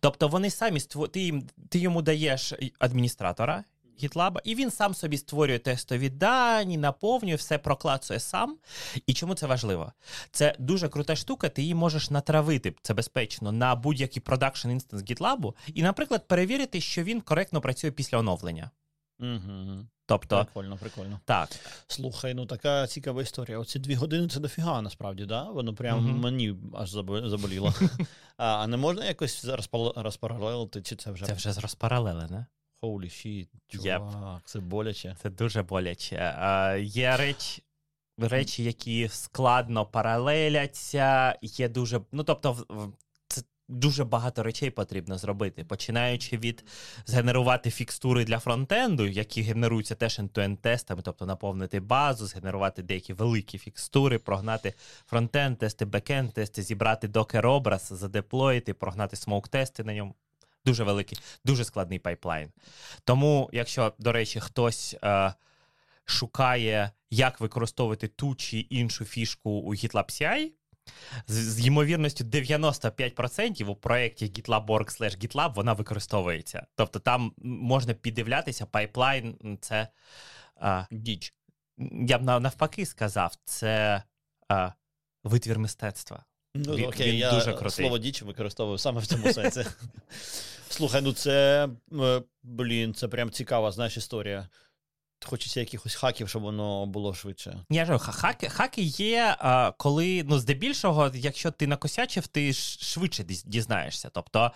Тобто вони самі ство... ти, їм, ти йому даєш адміністратора GitLab, і він сам собі створює тестові дані, наповнює, все проклацує сам. І чому це важливо? Це дуже крута штука, ти її можеш натравити, це безпечно, на будь-який production instance GitLab і, наприклад, перевірити, що він коректно працює після оновлення. Угу. Тобто, Прикольно, прикольно. так. Слухай, ну така цікава історія. Оці дві години це дофіга, насправді, да? Воно прям Мгм. мені аж заболіло. а, а не можна якось розпаралелити, чи це вже Це вже розпаралелене. Holy shit, Yep. це боляче. Це дуже боляче. А, є реч, речі, які складно паралеляться, є дуже. Ну, тобто, дуже багато речей потрібно зробити, починаючи від згенерувати фікстури для фронтенду, які генеруються теж end-to-end тестами, тобто наповнити базу, згенерувати деякі великі фікстури, прогнати фронтенд, тести, бекенд, тести, зібрати Docker образ, задеплоїти, прогнати smoke тести на ньому. Дуже великий, дуже складний pipeline. Тому, якщо, до речі, хтось е, шукає, як використовувати ту чи іншу фішку у GitLab CI, з, з ймовірністю 95% у проєкті GitLab.org slash GitLab вона використовується. Тобто там можна піддивлятися, pipeline це. А, Діч. Я б навпаки сказав, це а, витвір мистецтва. Ну, Він- окей, він я дуже крутий. слово діч використовую саме в цьому сенсі. Слухай, ну це, е, блін, це прям цікава, знаєш, історія. Хочеться якихось хаків, щоб воно було швидше. Я ж хаки, хаки є, коли ну, здебільшого, якщо ти накосячив, ти швидше дізнаєшся. Тобто,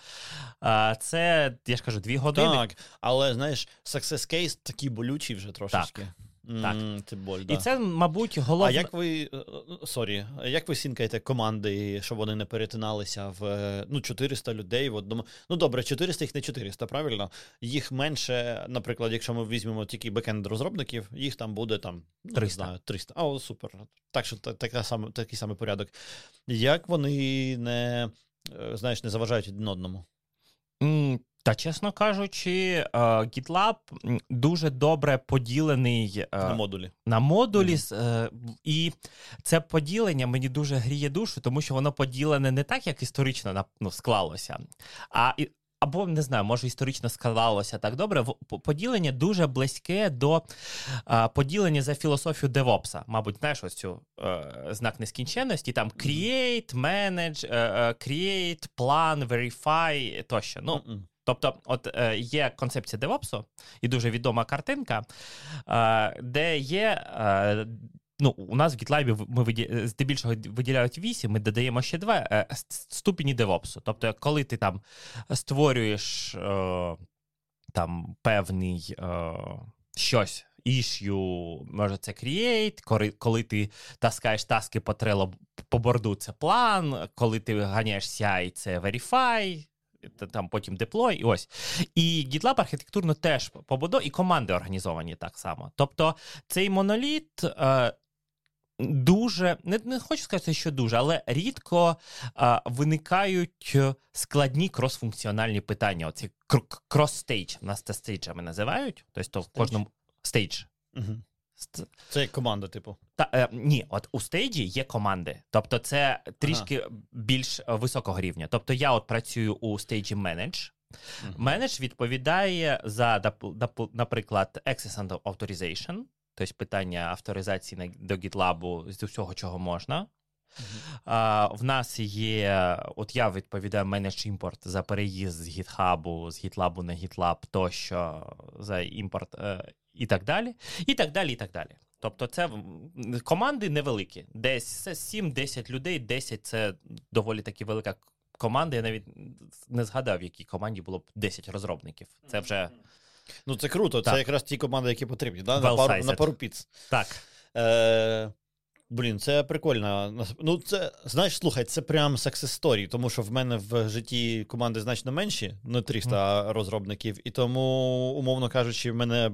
це, я ж кажу, дві години. Так, але знаєш, success case такий болючий вже трошечки. так. М, Це боль, І да. це, мабуть, А як ви е, е, sorry, як ви сінкаєте команди, щоб вони не перетиналися в е, ну 400 людей в одному? Ну добре, 400 їх не 400, правильно? Їх менше, наприклад, якщо ми візьмемо тільки бекенд розробників, їх там буде там ну, не знаю, 300. А, о, супер. Так що та- така саме такий самий порядок. Як вони не е, знаєш, не заважають один одному? Та, чесно кажучи, е, GitLab дуже добре поділений е, На модулі. на модулі, е, і це поділення мені дуже гріє душу, тому що воно поділене не так, як історично ну, склалося, а або не знаю, може історично склалося так добре. Поділення дуже близьке до поділення за філософію DevOps. Мабуть, знаєш, ось цю е, знак нескінченності. Там create, manage, create, plan, verify тощо. Ну, Мгм. Тобто, от е, є концепція DevOps, і дуже відома картинка, е, де є. Е, Ну, у нас в GitLab ми здебільшого виділяють 8, ми додаємо ще 2 е, ступені DevOps. Тобто, коли ти там створюєш е, там певний е, щось, issue, може це create, коли, ти таскаєш таски по Trello, по борду це план, коли ти ганяєш CI, це verify, там потім deploy, і ось. І GitLab архітектурно теж побудований, і команди організовані так само. Тобто цей моноліт. Е, Дуже не, не хочу сказати, що дуже, але рідко а, виникають е, складні кросфункціональні питання. Оці cross-stage, нас це stage ами називають. Тобто в кожному stage. Мгм. Це як команда, типу. Та, е, ні, от у stage і є команди. Тобто, це трішки більш е, високого рівня. Тобто, я от працюю у stage і Manage. Менедж відповідає за, наприклад, Access and Authorization, тобто питання авторизації до GitLab з усього, чого можна. А, в нас є, от я відповідаю менедж імпорт за переїзд з GitHub, з GitLab на GitLab, тощо за імпорт е, і так далі. І так далі, і так далі. Тобто, це команди невеликі. Десь це 7-10 людей, 10 це доволі таки велика команда. Я навіть не згадав, в якій команді було б 10 розробників. Це вже Ну це круто, Так. це якраз ті команди, які потрібні, да? на, пару, на пару піц. так. Е, блін, це прикольно. Ну, це, знаєш, слухай, це прям секс-історії, тому що в мене в житті команди значно менші, не 300 розробників, і тому, умовно кажучи, в мене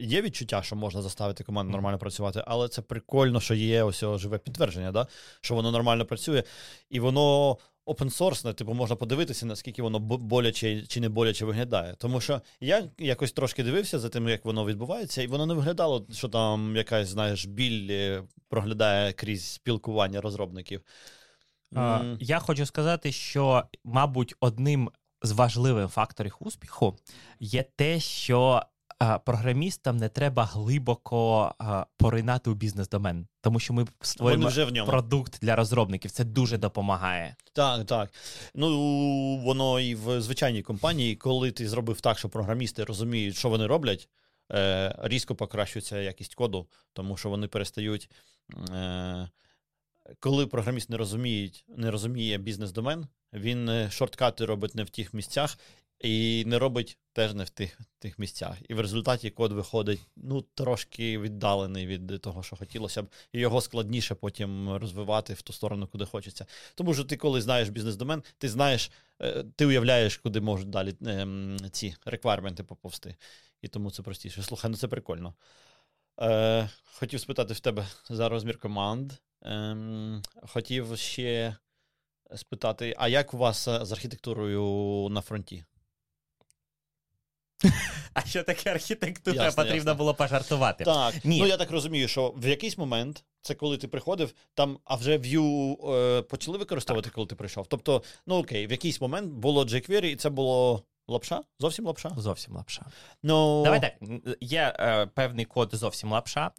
є відчуття, що можна заставити команду нормально працювати, але це прикольно, що є ось живе підтвердження, да? що воно нормально працює, і воно. Опенсорсне, типу, можна подивитися, наскільки воно боляче чи не боляче виглядає. Тому що я якось трошки дивився за тим, як воно відбувається, і воно не виглядало, що там якась, знаєш, біль е, проглядає крізь спілкування розробників. М, Я хочу сказати, що, мабуть, одним з важливих факторів успіху є те, що програмістам не треба глибоко поринати у бізнес-домен, тому що ми створюємо вже в ньому. продукт для розробників. Це дуже допомагає. Так, так. Ну, воно і в звичайній компанії, коли ти зробив так, що програмісти розуміють, що вони роблять, е, різко покращується якість коду, тому що вони перестають. Е, коли програміст не розуміє, не розуміє бізнес-домен, він е, шорткати робить не в тих місцях і не робить теж не в тих, тих місцях. І в результаті код виходить ну, трошки віддалений від того, що хотілося б, і його складніше потім розвивати в ту сторону, куди хочеться. Тому що ти, коли знаєш бізнес-домен, ти знаєш, е, ти уявляєш, куди можуть далі ем, ці реквайрменти поповсти. І тому це простіше. Слухай, ну це прикольно. Е, хотів спитати в тебе за розмір команд. Ем, хотів ще спитати, а як у вас е, з архітектурою на фронті? А що таке архітектура? Ясно, Потрібно ясно. було пожартувати. Так, Ні. ну я так розумію, що в якийсь момент це коли ти приходив, там, а вже Vue е, почали використовувати, коли ти прийшов. Тобто, ну окей, в якийсь момент було jQuery, і це було лапша? Зовсім лапша? Зовсім лапша. Ну, Давай так. Є е, певний код зовсім лапша.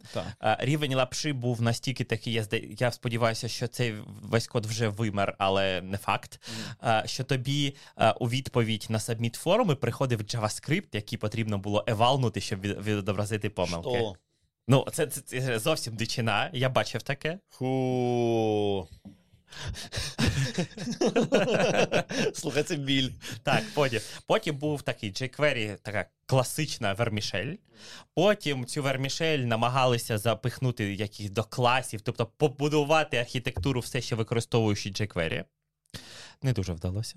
Е, рівень лапши був настільки такий, я, я сподіваюся, що цей весь код вже вимер, але не факт. Е, що тобі е, у відповідь на submit форуми приходив JavaScript, який потрібно було евалнути, щоб відобразити помилки. Що? Ну, це, це, це зовсім дичина. Я бачив таке. Ху. Слухай, це біль. Так, потім. Потім був такий jQuery, така класична вермішель. Потім цю вермішель намагалися запихнути якісь до класів, тобто побудувати архітектуру все ще використовуючи jQuery. Не дуже вдалося.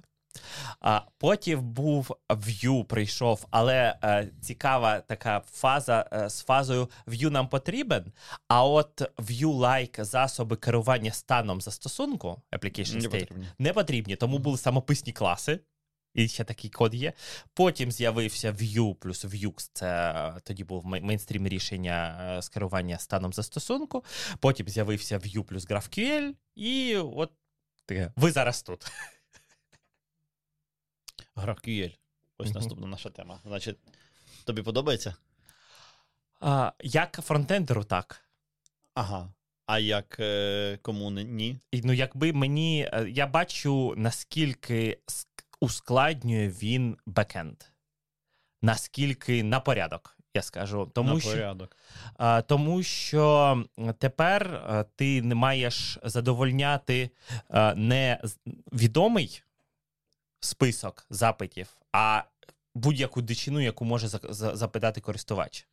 А потім був Vue прийшов, але е, цікава така фаза е, з фазою Vue нам потрібен. А от Vue-like засоби керування станом застосунку Application Не State потрібні. не потрібні, тому були самописні класи. І ще такий код є. Потім з'явився Vue плюс Vue, це е, тоді був мейнстрім рішення е, з керування станом застосунку. Потім з'явився Vue плюс GraphQL, і от ви зараз тут. GraphQL. Ось наступна наша тема. Значить, тобі подобається? А, як фронтендеру, так. Ага. А як е, кому ні? І, ну, якби мені. е, Я бачу, наскільки ускладнює він бекенд. Наскільки на порядок, я скажу. Тому На що, порядок. а, тому що тепер а, ти не маєш задовольняти а, не відомий список запитів, а будь-яку дичину, яку може за- за- запитати користувач.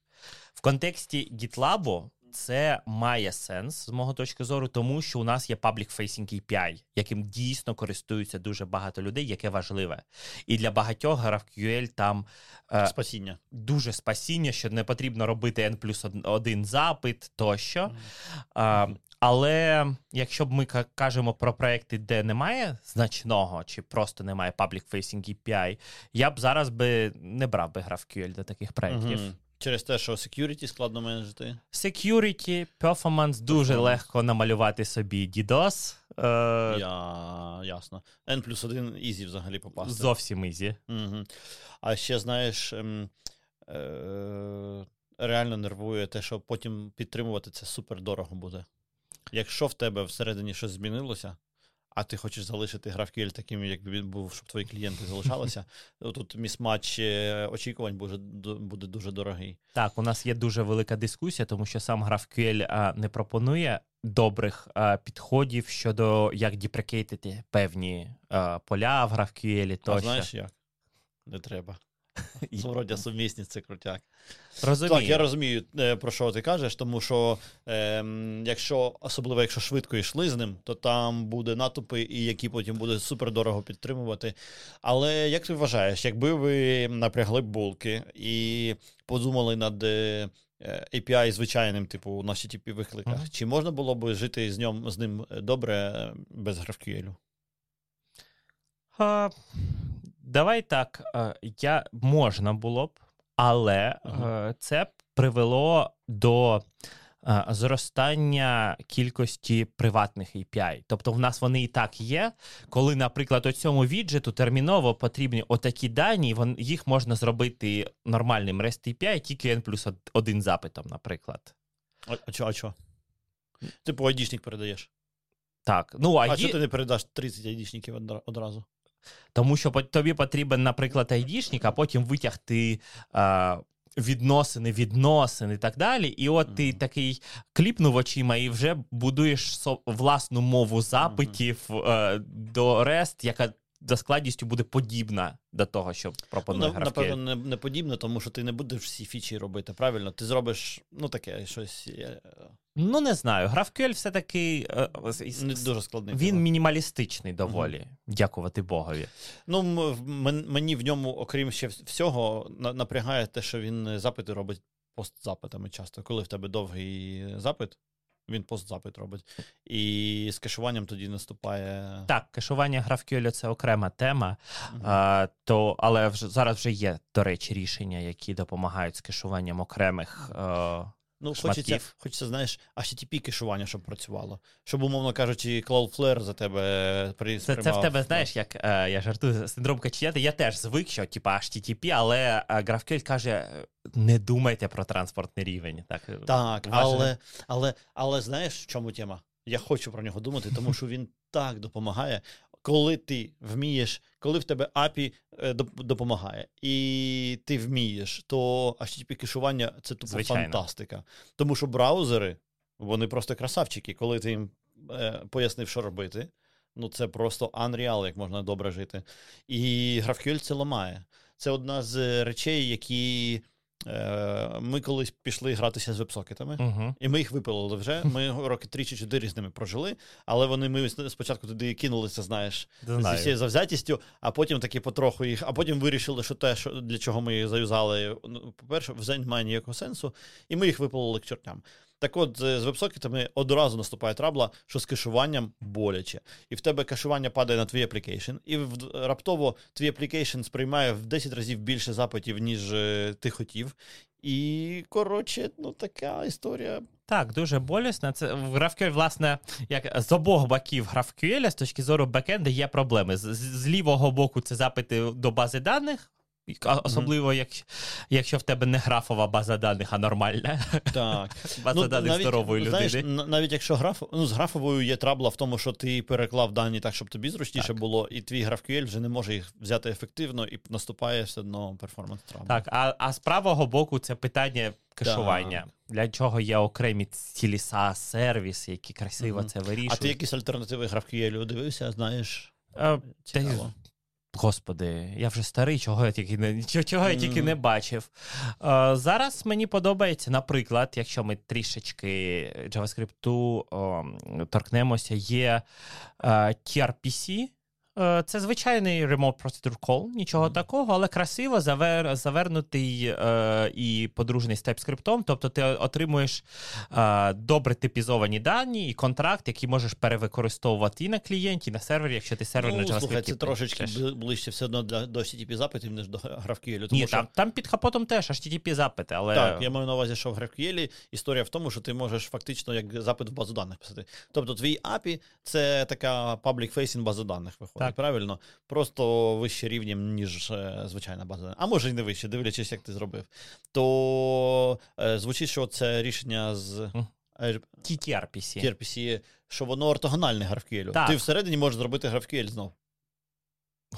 В контексті GitLab це має сенс з мого точки зору, тому що у нас є public-facing API, яким дійсно користуються дуже багато людей, яке важливе. І для багатьох GraphQL там е, Спасіння. дуже спасіння, що не потрібно робити N плюс один запит тощо. А, але якщо б ми кажемо про проекти, де немає значного чи просто немає public-facing API, я б зараз би не брав би GraphQL до таких проєктів. Мгм. Через те, що security складно менеджити. Security, performance дуже Performance. легко намалювати собі DDoS. Е, Я... Ясно. N плюс 1 easy взагалі попасти. Зовсім easy. Угу. А ще, знаєш, ем, е, реально нервує те, що потім підтримувати це супер дорого буде. Якщо в тебе всередині щось змінилося, а ти хочеш залишити GraphQL таким, як він був, щоб твої клієнти залишалися, то тут mismatch е, очікувань буде, буде дуже дорогий. Так, у нас є дуже велика дискусія, тому що сам GraphQL а, не пропонує добрих а, підходів щодо як депрекейтити певні а, поля в GraphQL А знаєш як? Не треба. І- Зворотня сумісність це крутяк. Розумію. Так, я розумію, е, про що ти кажеш, тому що ем, якщо, особливо якщо швидко йшли з ним, то там буде натовпи, і які потім буде супер дорого підтримувати. Але як ти вважаєш, якби ви напрягли булки і подумали над е, е, API звичайним, типу на http викликах, Мгм. чи можна було б жити з ним, з ним добре е, без GraphQL? А, давай так, я, можна було б, але е, це привело до е, зростання кількості приватних API. Тобто в нас вони і так є. Коли, наприклад, у цьому віджиту терміново потрібні отакі дані, їх можна зробити нормальним REST API, тільки N плюс один запитом, наприклад. А, а чо, а чо? Типу айдішник передаєш. Так, ну А а, чого є- ти не передаш 30 айдішників одразу? Тому що тобі потрібен, наприклад, айдішник, а потім витягти Е, відносини, відносини і так далі. І от ти Мгм. такий кліпнув очима і вже будуєш власну мову запитів е, до REST, яка за складністю буде подібна до того, що Ну, пропонує на- GraphQL. напевно, не, не подібно, тому що ти не будеш всі фічі робити, правильно? Ти зробиш, ну, таке щось е, Ну, не знаю. GraphQL все-таки е, не дуже складне. він тіло. мінімалістичний доволі, дякувати Богові. Ну, мені в ньому, окрім ще всього, на- напрягає те, що він е, запити робить постзапитами часто. Коли в тебе довгий запит, він постзапит робить. І з кешуванням тоді наступає. Так, кешування GraphQL – це окрема тема. Мгм. А, то, але вже зараз вже є, до речі, рішення, які допомагають з кешуванням окремих е, Ну, шматків. хочеться, хочеться, знаєш, HTTP кешування, щоб працювало. Щоб, умовно кажучи, Cloudflare за тебе при Це, це в тебе, знаєш, як е, я жартую, синдром каченята. Я теж звик, що типа HTTP, але е, GraphQL каже: е, не думайте про транспортний рівень. Так, е, Так, важливо. але, але, але знаєш, в чому тема? Я хочу про нього думати, тому що він так допомагає, коли ти вмієш, коли в тебе API е, допомагає, і ти вмієш, то HTTP кешування це тупо Звичайно. фантастика. Тому що браузери, вони просто красавчики, коли ти їм е, пояснив, що робити. Ну, це просто unreal, як можна добре жити. І GraphQL це ламає. Це одна з речей, які ми колись пішли гратися з вебсокетами. Угу. І ми їх випилили вже. Ми роки три чи чотири з ними прожили, але вони ми спочатку туди кинулися, знаєш, зі Знаю. всією завзятістю, а потім таки потроху їх, а потім вирішили, що те, що для чого ми їх заюзали, ну, по-перше, вже немає ніякого сенсу, і ми їх випилили к чортям. Так от, з з вебсокетами одразу наступає трабла, що з кешуванням боляче. І в тебе кешування падає на твій application, і в- раптово твій application сприймає в 10 разів більше запитів, ніж е, ти хотів. І, коротше, ну така історія. Так, дуже болісно. Це в GraphQL, власне, як з обох боків GraphQL, з точки зору бекенду, є проблеми. З- з лівого боку це запити до бази даних. Особливо, як, якщо в тебе не графова база даних, а нормальна Так. база даних здорової людини. знаєш, навіть якщо граф, ну, з графовою є трабла в тому, що ти переклав дані так, щоб тобі зручніше Так. було, і твій GraphQL вже не може їх взяти ефективно, і наступає все одно перформанс трабла. Так, а, а з правого боку це питання кешування. Для чого є окремі цілі SaaS сервіси, які красиво Мгм. це А ти якісь альтернативи GraphQL дивився, знаєш? Е, Цікаво. Господи, я вже старий, чого я тільки не чого, я тільки не бачив. Е, зараз мені подобається, наприклад, якщо ми трішечки JavaScript торкнемося, є е, TRPC. Е, Це звичайний Remote Procedure Call, нічого такого, але красиво завер, завернутий е, і подружений з TypeScript. Тобто ти отримуєш е, добре типізовані дані і контракт, який можеш перевикористовувати і на клієнті, і на сервері, якщо ти сервер на Ну, JavaScript. слухай, це трошечки ближче все одно для, до HTTP запитів, ніж до GraphQL. Тому Ні, що... там, там під капотом теж HTTP запити, але Так, я маю на увазі, що в GraphQL історія в тому, що ти можеш фактично як запит в базу даних писати. Тобто твій API — це така public-facing база даних виходить, Так. Правильно? Просто вище рівнем, ніж е, звичайна база. А може й не вище, дивлячись, як ти зробив. То е, звучить, що це рішення з е, TTRPC. TRPC, що воно ортогональне GraphQL. Так. Ти всередині можеш зробити GraphQL знов.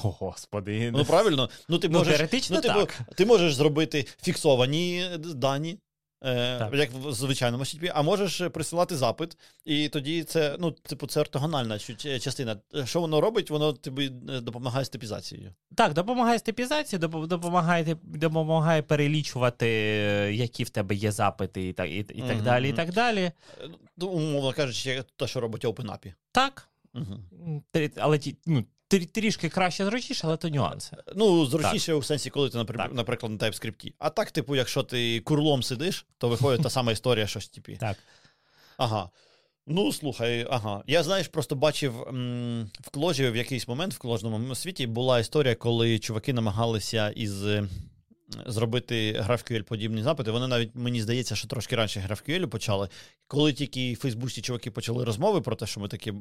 О, господи. Ну правильно, ну ти Ну, можеш ну, типу, так. Ти можеш зробити фіксовані дані, е, Так. як в звичайному HTTP, а можеш присилати запит, і тоді це, ну, типу, це ортогональна частина. Що воно робить? Воно тобі е, допомагає з типізацією. Так, допомагає з типізації, доп- допомагає, допомагає перелічувати, е, які в тебе є запити, і так, і, і так Мгм, далі. і так далі. Е, Ну, умовно кажучи, те, що робить OpenAPI. Так, Угу. але ті- ну, трішки краще зручніше, але то нюанси. Ну, зручніше у сенсі, коли ти, наприклад, наприклад, на TypeScript. А так, типу, якщо ти курлом сидиш, то виходить та сама історія, що HTTP. Так. Ага. Ну, слухай, ага. Я, знаєш, просто бачив м, в кложі в якийсь момент в кложному світі була історія, коли чуваки намагалися із. Е, Зробити GraphQL подібні запити. Вони навіть, мені здається, що трошки раніше GraphQL почали. Коли тільки фейсбучні чуваки почали розмови про те, що ми таке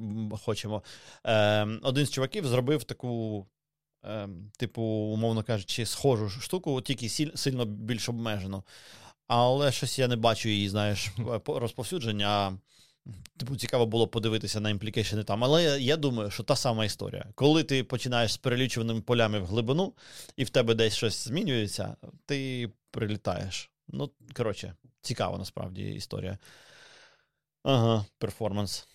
хочемо, е, один з чуваків зробив таку, е, типу, умовно кажучи, схожу штуку, тільки сіль- сильно більш обмежену. Але щось я не бачу її, знаєш, по- розповсюдження. Типу, цікаво було подивитися на імплікейшени там. Але я, думаю, що та сама історія. Коли ти починаєш з перелічуваними полями в глибину, і в тебе десь щось змінюється, ти прилітаєш. Ну, коротше, цікава насправді історія. Ага, перформанс.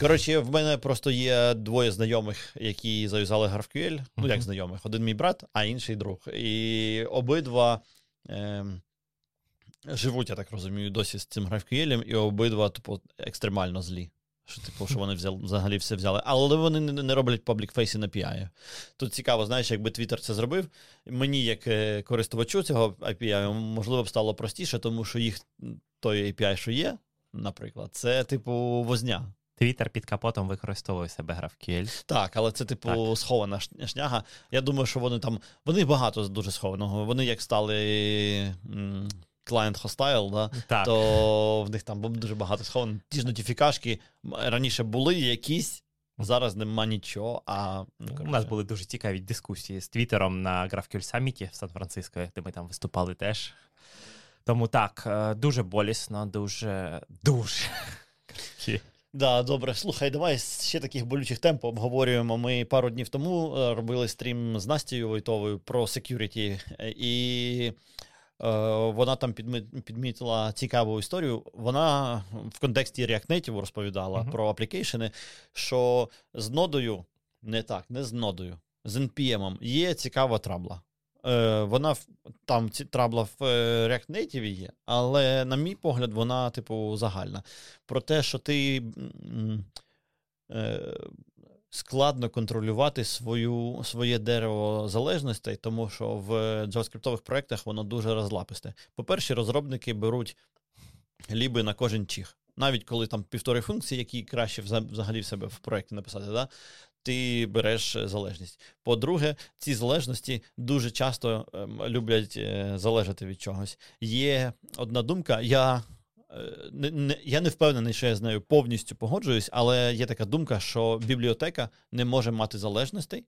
Коротше, в мене просто є двоє знайомих, які заюзали GraphQL. Ну, як знайомих, один мій брат, а інший друг. І обидва. Ем, живуть, я так розумію, досі з цим GraphQL, і обидва типу, екстремально злі. Що, типу, що вони взяли, взагалі все взяли. Але вони не, не роблять public facing API. Тут цікаво, знаєш, якби Twitter це зробив, мені, як е, користувачу цього API, можливо б стало простіше, тому що їх той API, що є, наприклад, це, типу, возня. Твіттер під капотом використовує себе GraphQL. Так, але це, типу, Так. схована шняга. Я думаю, що вони там. Вони багато дуже схованого. Вони як стали. м, client hostile, да, Так. то в них там дуже багато сховано. Ті ж нотифікашки раніше були якісь, зараз нема нічого. А ну, У нас були дуже цікаві дискусії з Твіттером на GraphQL Summit в Сан-Франциско, де ми там виступали теж. Тому так, е, дуже болісно, дуже, дуже. Да, добре. Слухай, давай ще таких болючих тем обговорюємо. Ми пару днів тому е, робили стрім з Настею Войтовою про security, е, і вона там підмітила цікаву історію. Вона в контексті React Native розповідала Мгм. про аплікейшени, що з нодою, не так, не з нодою, з NPM є цікава трабла. Е, вона там ці трабла в е, React Native є, але, на мій погляд, вона, типу, загальна. Про те, що ти е, складно контролювати свою, своє дерево залежностей, тому що в JavaScript проєктах воно дуже розлаписте. По-перше, розробники беруть ліби на кожен чих. Навіть коли там півтори функції, які краще вза- взагалі в себе в проєкті написати, да? ти береш е, залежність. По-друге, ці залежності дуже часто ем, люблять е, залежати від чогось. Є одна думка, я. Е, Не, не, я не впевнений, що я з нею повністю погоджуюсь, але є така думка, що бібліотека не може мати залежностей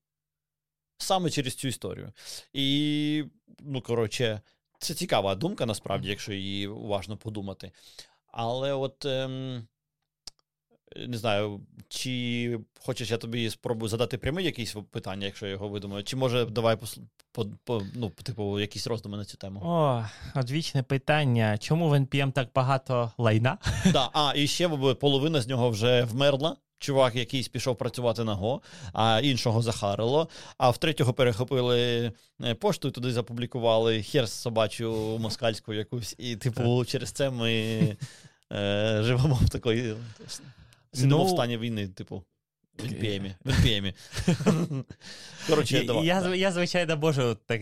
саме через цю історію. І, ну, коротше, це цікава думка, насправді, якщо її уважно подумати. Але от ем, не знаю, чи хочеш, я тобі спробую задати пряме якісь питання, якщо я його видумаю, чи може давай пос, по, по, ну, типу, якісь роздуми на цю тему. О, одвічне питання. Чому в NPM так багато лайна? Да, а, і ще половина з нього вже вмерла. Чувак якийсь пішов працювати на Го, а іншого захарило. А в третього перехопили е, пошту і туди запублікували хер собачу москальську якусь. І, типу, через це ми е, живемо в такої сидимо Ну, в стані війни, типу. В NPM. В NPM. Коротше, Я, давай. я, я, звичайно, можу так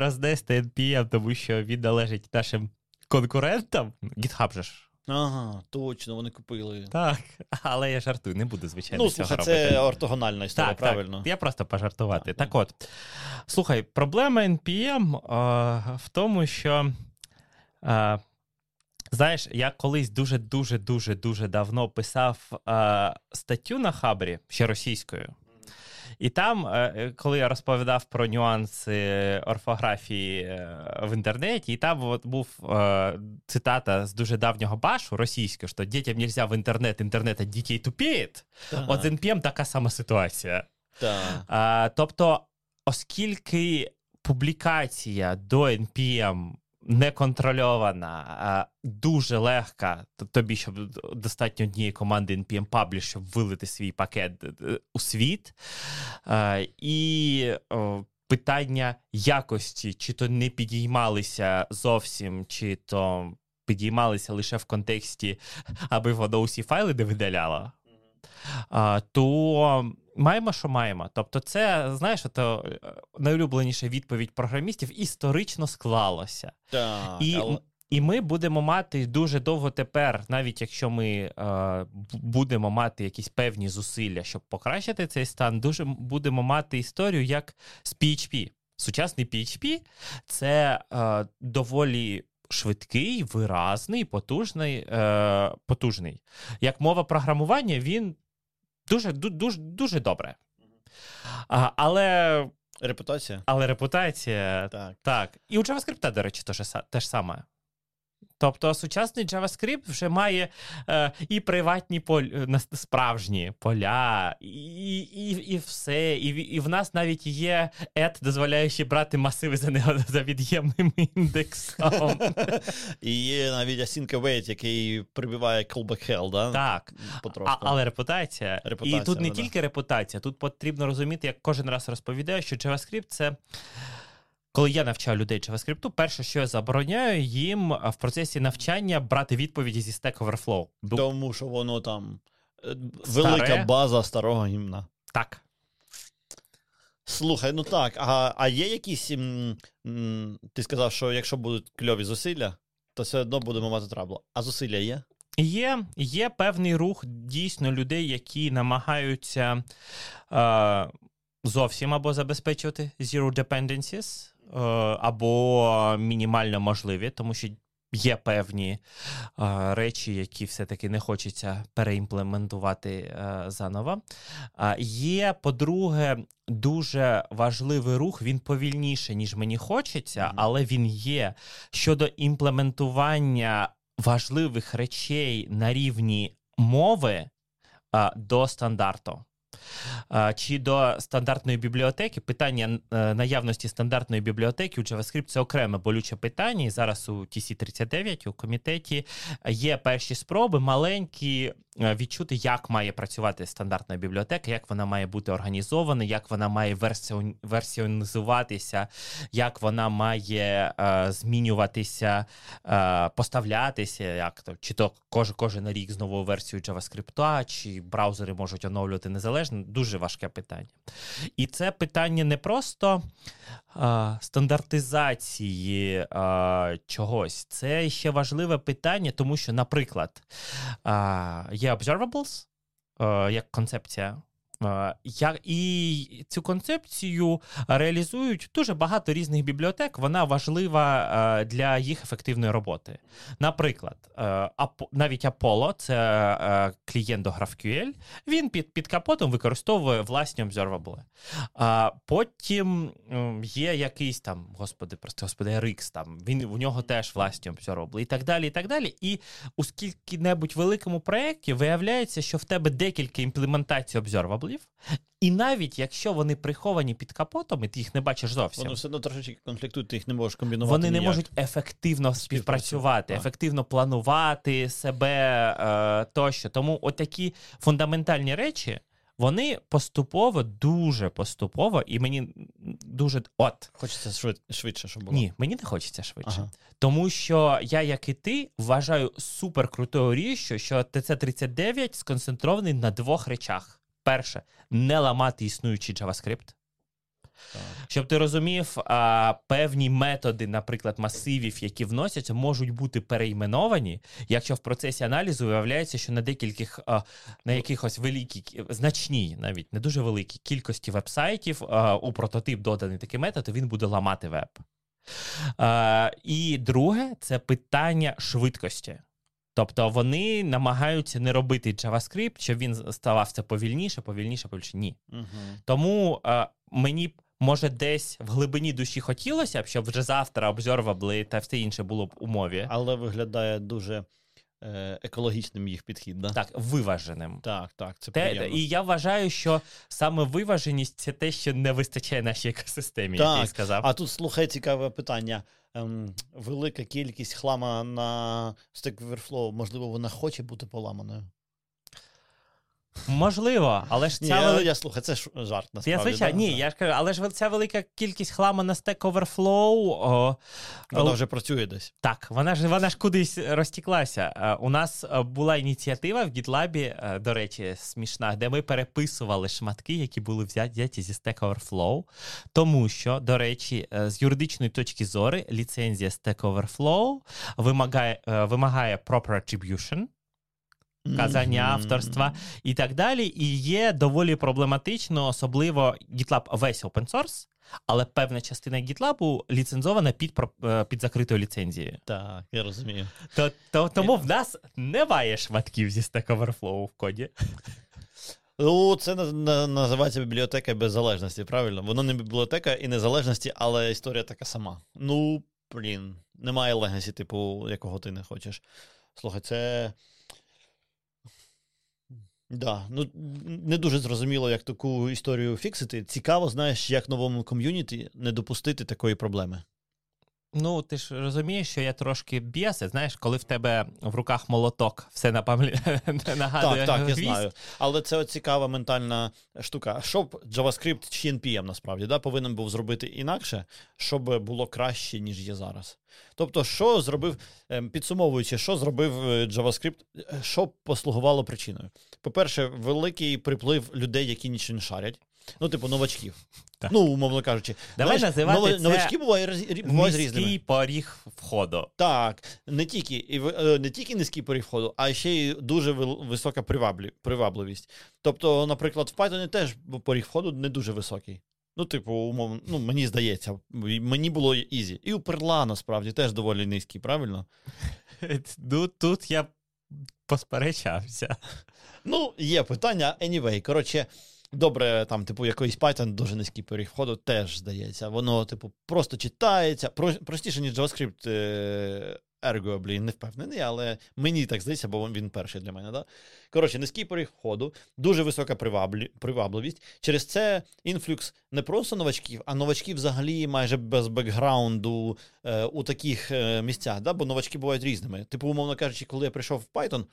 рознести NPM, тому що він належить нашим конкурентам. GitHub же ж. Ага, точно, вони купили. Так, але я жартую, не буду, звичайно. Ну, цього слухай, робити. це ортогональна історія, Так, правильно. так, я просто пожартувати. Так, Так, ну. от, слухай, проблема NPM е, в тому, що. Е, Знаєш, я колись дуже дуже дуже дуже давно писав е, статтю на Хабрі ще російською. І там, е, коли я розповідав про нюанси орфографії е, в інтернеті, і там от був е, цитата з дуже давнього башу російською, що дітям нельзя в інтернет, інтернет дітей тупіє. От з NPM така сама ситуація. Так. Тобто, оскільки публікація до NPM не контрольована, дуже легка, то- тобі, щоб достатньо однієї команди NPM Publish, щоб вилити свій пакет у світ. І питання якості, чи то не підіймалися зовсім, чи то підіймалися лише в контексті, аби воно усі файли не видаляло? а, то маємо, що маємо. Тобто, це, знаєш, то е, найулюбленіша відповідь програмістів історично склалося. Так, І, але- і ми будемо мати дуже довго тепер, навіть якщо ми е, будемо мати якісь певні зусилля, щоб покращити цей стан, дуже будемо мати історію як з PHP. Сучасний PHP це е, доволі. Швидкий, виразний, потужний, е, потужний. Як мова програмування, він дуже, дуже, дуже добре. А, але, Репутація? але репутація Так. так. І у JavaScript, до речі, те ж саме. Тобто сучасний JavaScript вже має е, і приватні поль, е, справжні поля, і, і, і все. І, і в нас навіть є ет, дозволяючи брати масиви за за від'ємним індексом. І є навіть async await, який прибиває callback hell, да? Так. А, але репутація. Репутація, І тут не да. тільки репутація, тут потрібно розуміти, як кожен раз розповідаю, що JavaScript це. Коли я навчаю людей JavaScript, перше, що я забороняю їм в процесі навчання брати відповіді зі Stack Overflow. Бу- Тому що воно там е, велика Старе. база старого гімна. Так. Слухай, ну так, а, а є якісь. м, м, ти сказав, що якщо будуть кльові зусилля, то все одно будемо мати трабло. А зусилля є? Є, є певний рух дійсно людей, які намагаються е, зовсім або забезпечувати zero dependencies, або мінімально можливі, тому що Є певні речі, які все-таки не хочеться переімплементувати заново. Є, по-друге, дуже важливий рух, він повільніше, ніж мені хочеться, але він є щодо імплементування важливих речей на рівні мови до стандарту. Чи до стандартної бібліотеки питання е, наявності стандартної бібліотеки у JavaScript це окреме болюче питання. І зараз у TC39 у комітеті є перші спроби маленькі Е, відчути, як має працювати стандартна бібліотека, як вона має бути організована, як вона має версіонізуватися, як вона має е, змінюватися, е, поставлятися, як то чи то кожен кожен рік з новою версією JavaScript, чи браузери можуть оновлювати незалежно. Дуже важке питання. І це питання не просто стандартизації а, чогось, це ще важливе питання, тому що, наприклад, є є observables як концепція. Е, І цю концепцію реалізують дуже багато різних бібліотек. Вона важлива е, для їх ефективної роботи. Наприклад, навіть Apollo, це клієнт до GraphQL, він під під капотом використовує власні observable. Потім є якийсь там, господи, просто господи, RX, там він у нього теж власні observable і так далі. І так далі. І у скільки-небудь великому проєкті виявляється, що в тебе декілька імплементацій observable, і навіть якщо вони приховані під капотом, і ти їх не бачиш зовсім. Вони все одно трошечки конфліктують, ти їх не можеш комбінувати. Вони ніяк. не можуть ефективно співпрацювати, ефективно планувати себе е, тощо. Тому отакі фундаментальні речі. Вони поступово, дуже поступово, і мені дуже от хочеться швидше, щоб було. Ні, мені не хочеться швидше. Ага. Тому що я, як і ти, вважаю суперкрутою річчю, що ТЦ-39 сконцентрований на двох речах: перше, не ламати існуючий JavaScript. Так. Щоб ти розумів, а, певні методи, наприклад, масивів, які вносяться, можуть бути перейменовані, якщо в процесі аналізу виявляється, що на декільких а, на якихось великій, значній, навіть не дуже великій кількості вебсайтів а, у прототип доданий такий метод, він буде ламати веб. І друге, це питання швидкості. Тобто вони намагаються не робити JavaScript, щоб він ставав це повільніше, повільніше, повільніше. Ні. Угу. Тому е, мені може десь в глибині душі хотілося б, щоб вже завтра обзорвабли та все інше було б у мові. Але виглядає дуже е, екологічним їх підхід. да? Так, виваженим. Так, так. це те, приємно. І я вважаю, що саме виваженість це те, що не вистачає нашій екосистемі. Так, як я сказав. А тут слухай цікаве питання ем, велика кількість хлама на Stack Overflow, можливо, вона хоче бути поламаною. Можливо, але ж ця Ні, вели... я, слухай, це ж жарт насправді. Я звичайно, ні, я ж кажу, але ж ця велика кількість хламу на Stack Overflow... О, вона вже працює десь. Так, вона ж вона ж кудись розтіклася. Е, у нас е, була ініціатива в GitLab, е, до речі, смішна, де ми переписували шматки, які були взяті зі Stack Overflow, тому що, до речі, з юридичної точки зору ліцензія Stack Overflow вимагає, вимагає proper attribution, казання авторства і так далі. І є доволі проблематично, особливо GitLab весь open source, але певна частина GitLab ліцензована під е, під закритою ліцензією. Так, я розумію. То, то, Тому в нас немає шматків зі Stack Overflow в коді. Ну, це називається бібліотека без залежності, правильно? Воно не бібліотека і незалежності, але історія така сама. Ну, блін, немає legacy, типу, якого ти не хочеш. Слухай, це. Да, ну не дуже зрозуміло, як таку історію фіксити. Цікаво, знаєш, як новому ком'юніті не допустити такої проблеми. Ну, ти ж розумієш, що я трошки biased, знаєш, коли в тебе в руках молоток, все напам'я... нагадує. Так, так, я знаю. Але це цікава ментальна штука. Щоб JavaScript чи NPM насправді да, повинен був зробити інакше, щоб було краще, ніж є зараз. Тобто, що зробив, ем, підсумовуючи, що зробив е, JavaScript, е, що послугувало причиною? По-перше, великий приплив людей, які нічого не шарять. Ну, типу, новачків. Так. Ну, умовно кажучи, Давай Знаєш, називати ново, це новачки бувають бувають різними. Низький поріг входу. Так, не тільки і е, не тільки низький поріг входу, а ще й дуже висока привабливість. Тобто, наприклад, в Python теж поріг входу не дуже високий. Ну, типу, умовно, ну, мені здається, мені було easy. І у перла насправді теж доволі низький, правильно? Ну, тут я посперечався. Ну, є питання. Anyway, коротше, добре, там, типу, якийсь Python дуже низький поріг входу, теж здається. Воно, типу, просто читається. Простіше, ніж JavaScript е, Arguably, не впевнений, але мені так здається, бо він перший для мене. Да? Коротше, низький поріг входу, дуже висока приваблі, привабливість. Через це інфлюкс не просто новачків, а новачків взагалі майже без бекграунду е, у таких е, місцях. Да? Бо новачки бувають різними. Типу, умовно кажучи, коли я прийшов в Python.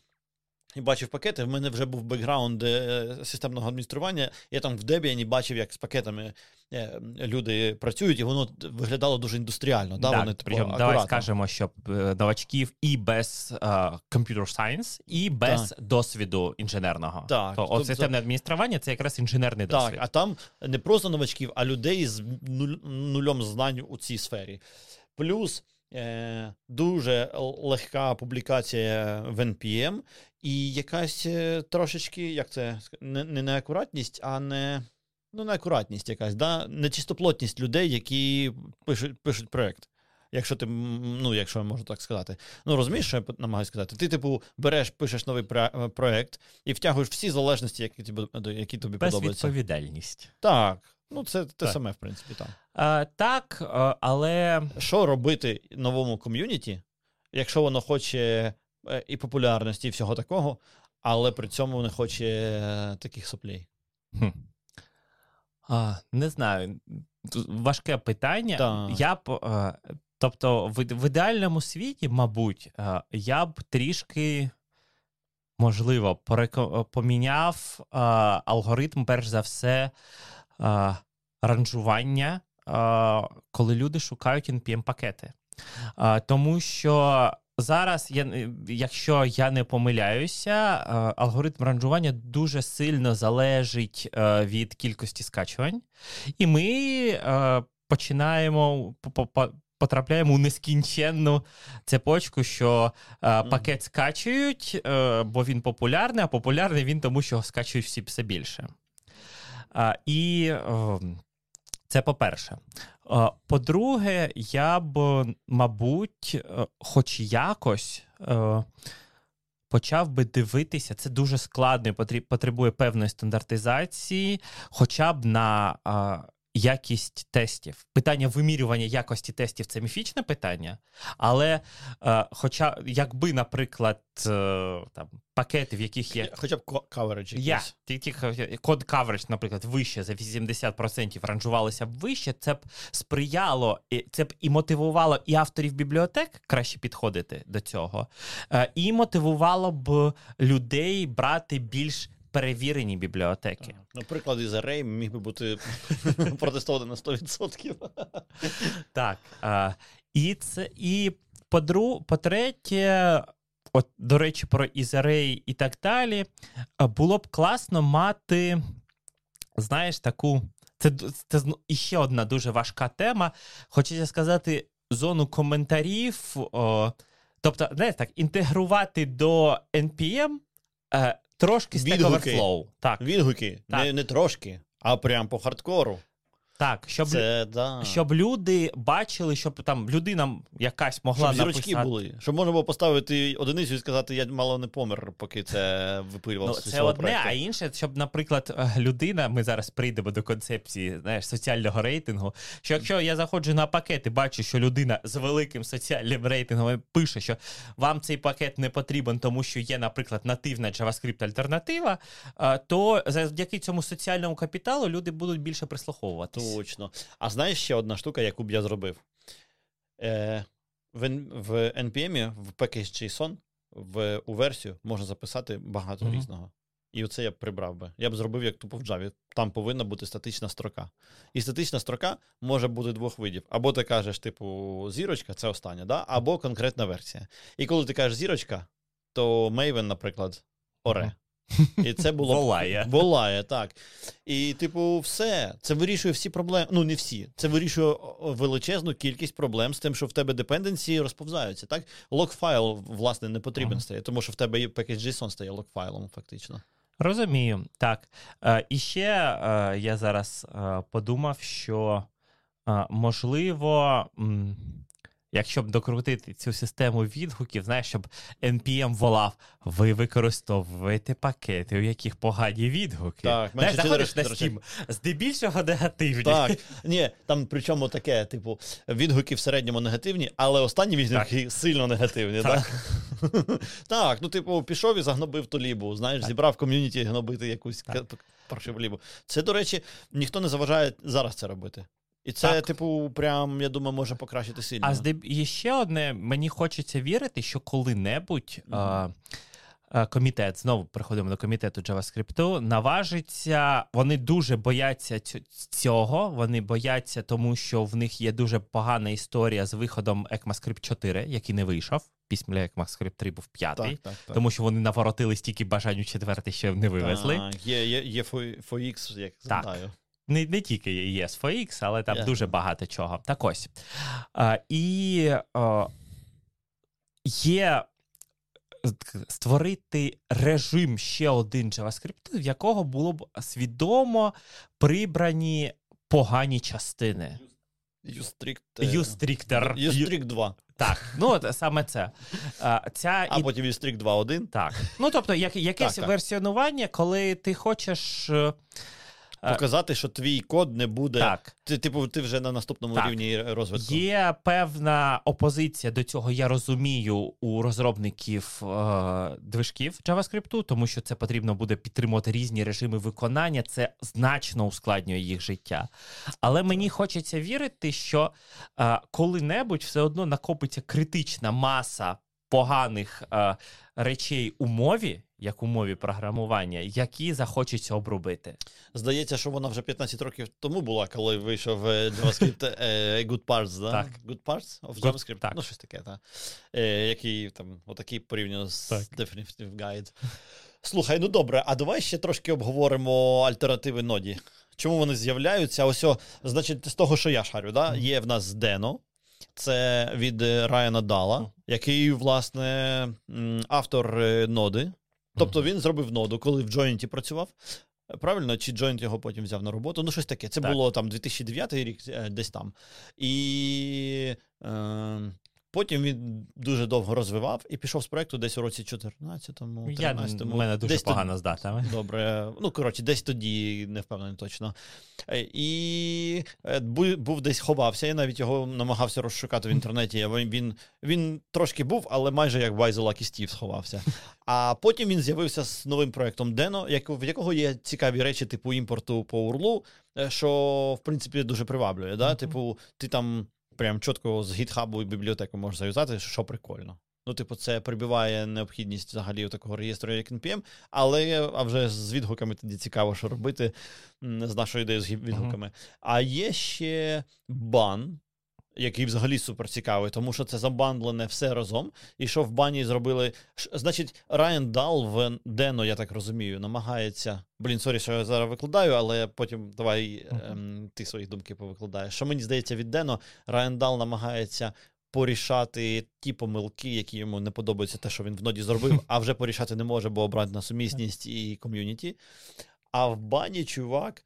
І бачив пакети. В мене вже був бекграунд е, системного адміністрування. Я там в Debian бачив, як з пакетами е, люди працюють, і воно виглядало дуже індустріально. Да, да, вони, типу, причому, Давай скажемо, що е, новачків і без uh, computer science, і без так. досвіду інженерного. Так, То, тобто, системне адміністрування це якраз інженерний так, досвід. Так, а там не просто новачків, а людей з нуль, нульом знань у цій сфері. Плюс. Дуже легка публікація в NPM, і якась е, трошечки, як це не не неакуратність, а не ну, неакуратність якась, да? нечистоплотність людей, які пишуть пишуть проєкт. Якщо ти, ну, якщо я можу так сказати. Ну, розумієш, що я намагаюся сказати? Ти, типу, береш, пишеш новий е, проєкт і втягуєш всі залежності, які тобі які тобі подобаються. Безвідповідальність. Так. Ну, це те саме, в принципі, так. А, Так, але. Що робити новому ком'юніті, якщо воно хоче Е, і популярності, і всього такого, але при цьому не хоче е, таких соплей. Хм. А, Не знаю. Важке питання. Так. Я б, е, Тобто, в, ідеальному світі, мабуть, я б трішки. Можливо, поміняв а, алгоритм, перш за все, а, ранжування, а, коли люди шукають NPM-пакети. Тому що Зараз, я, якщо я не помиляюся, е, алгоритм ранжування дуже сильно залежить е, від кількості скачувань, і ми е, починаємо потрапляємо у нескінченну цепочку, що пакет скачують, бо він популярний, а популярний він тому, що скачують всі все більше. І ем, це по-перше. По-друге, я б, мабуть, е, хоч якось е, почав би дивитися, це дуже складно і потребує певної стандартизації, хоча б на якість тестів. Питання вимірювання якості тестів це міфічне питання, але е, хоча, якби, наприклад, е, там пакети, в яких є. Хоча б coverage Я, код coverage, наприклад, вище за 80% ранжувалися б вище, це б сприяло, це б і мотивувало і авторів бібліотек краще підходити до цього, е, і мотивувало б людей брати більш перевірені бібліотеки. Наприклад, із Array міг би бути протестований на 100%. Так. І це і по-третє, от, до речі, про Ізарей і так далі, було б класно мати, знаєш, таку. Це це іще одна дуже важка тема. Хочеться сказати, зону коментарів. О, тобто, знаєте, так, інтегрувати до NPM е, Трошки Stack Overflow. Так. Відгуки. Так. Не, не трошки, а прям по хардкору. Так, щоб Це, да. щоб люди бачили, щоб там людина якась могла щоб написати... були. Щоб можна було поставити одиницю і сказати, я мало не помер, поки це випилював. Ну, Це одне, проєкту. а інше, щоб, наприклад, е, людина, ми зараз прийдемо до концепції знаєш, соціального рейтингу. Що якщо я заходжу на пакет і бачу, що людина з великим соціальним рейтингом пише, що вам цей пакет не потрібен, тому що є, наприклад, нативна JavaScript альтернатива, е, то завдяки цьому соціальному капіталу люди будуть більше прислуховуватися. Точно. А знаєш ще одна штука, яку б я зробив? Е, В в NPM, в package.json, в, у версію можна записати багато mm-hmm. різного. І оце я б прибрав би. Я б зробив, як тупо в Java. Там повинна бути статична строка. І статична строка може бути двох видів. Або ти кажеш, типу, зірочка це остання, да? або конкретна версія. І коли ти кажеш зірочка, то Maven, наприклад, оре. І це було Волає. Волає, так. І, типу, все. Це вирішує всі проблеми. Ну, не всі. Це вирішує величезну кількість проблем з тим, що в тебе депенденції розповзаються. Так, локфайл, власне, не потрібен ага. стає, тому що в тебе package.json стає локфайлом, фактично. Розумію, так. Е, і ще е, я зараз е, подумав, що можливо. М- Якщо б докрутити цю систему відгуків, знаєш, щоб NPM волав, ви використовуєте пакети, у яких погані відгуки. Так, знаєш, менше заходиш на. Steam, здебільшого негативні. Так, ні, там причому таке, типу, відгуки в середньому негативні, але останні відгуки сильно негативні. Так, так? так ну, типу, пішов і загнобив ту лібу, знаєш, Так. зібрав ком'юніті гнобити якусь Так. паршиву лібу. Це, до речі, ніхто не заважає зараз це робити. І це, Так. типу, прям, я думаю, може покращити сильно. А здеб... і ще одне, мені хочеться вірити, що коли-небудь Мгм. а, а, комітет, знову приходимо до комітету JavaScript, наважиться, вони дуже бояться цього, вони бояться, тому що в них є дуже погана історія з виходом ECMAScript 4, який не вийшов. Після ECMAScript 3 був п'ятий. так, так, так. Тому що вони наворотили стільки бажань у четвертий, що не вивезли. Так, є, є, є FOX, як Так. Не, не тільки є SFX, але там Ясно. дуже багато чого. Так ось. А, і а, є створити режим ще один JavaScript, в якого було б свідомо прибрані погані частини. Ustrictor. Ustrict 2. Так, ну от саме це. А, ця А і- потім Ustrict 2.1. Так. Ну, тобто, як, якесь Так, так. версіонування, коли ти хочеш. Показати, що твій код не буде. Так. Ти, типу, ти вже на наступному Так. рівні розвитку. Є певна опозиція до цього, я розумію, у розробників е, движків JavaScript, тому що це потрібно буде підтримувати різні режими виконання. Це значно ускладнює їх життя. Але мені хочеться вірити, що е, коли-небудь все одно накопиться критична маса поганих е, речей у мові, як у мові програмування, які захочеться обробити. Здається, що вона вже 15 років тому була, коли вийшов е, JavaScript е, Good Parts, да? Так. Good Parts of Good- JavaScript? так. Ну, щось таке, так. Е, який там, отакий порівняно з Так. Definitive Guide. Слухай, ну добре, а давай ще трошки обговоримо альтернативи ноді. Чому вони з'являються? Ось, о, значить, з того, що я шарю, да? є в нас Дено. Це від е, Райана Дала, який, власне, автор е, ноди. Тобто він зробив ноду, коли в Джойнті працював. Правильно, чи Джойнт його потім взяв на роботу? Ну, щось таке. Це Так. було там 2009 рік, е, десь там. І е, потім він дуже довго розвивав і пішов з проекту десь у році 14-му, 13-му. в мене дуже десь погано з датами. Добре, ну коротше, десь тоді не впевнений точно. Е, І е, був десь ховався. Я навіть його намагався розшукати в інтернеті. Він, він, він трошки був, але майже як the Lucky сховався. А потім він з'явився з новим проектом як, в якого є цікаві речі, типу імпорту по урлу, е, що в принципі дуже приваблює. Да? Типу, ти там прям чітко з гітхабу і бібліотеку можеш зав'язати, що прикольно. Ну, типу, це прибиває необхідність взагалі такого реєстру, як NPM, але а вже з відгуками тоді цікаво, що робити з нашою ідеєю з відгуками. А є ще Bun, який взагалі супер цікавий, тому що це забандлене все разом. І що в Bun і зробили. Значить, Ryan Dahl в Deno, я так розумію, намагається. Блін, sorry, що я зараз викладаю, але потім давай ем, ти свої думки повикладаєш. Що мені здається, від Deno Ryan Dahl намагається. Порішати ті помилки, які йому не подобаються, те, що він в Node і зробив, а вже порішати не може, бо зворотна сумісність і community. А в бані чувак.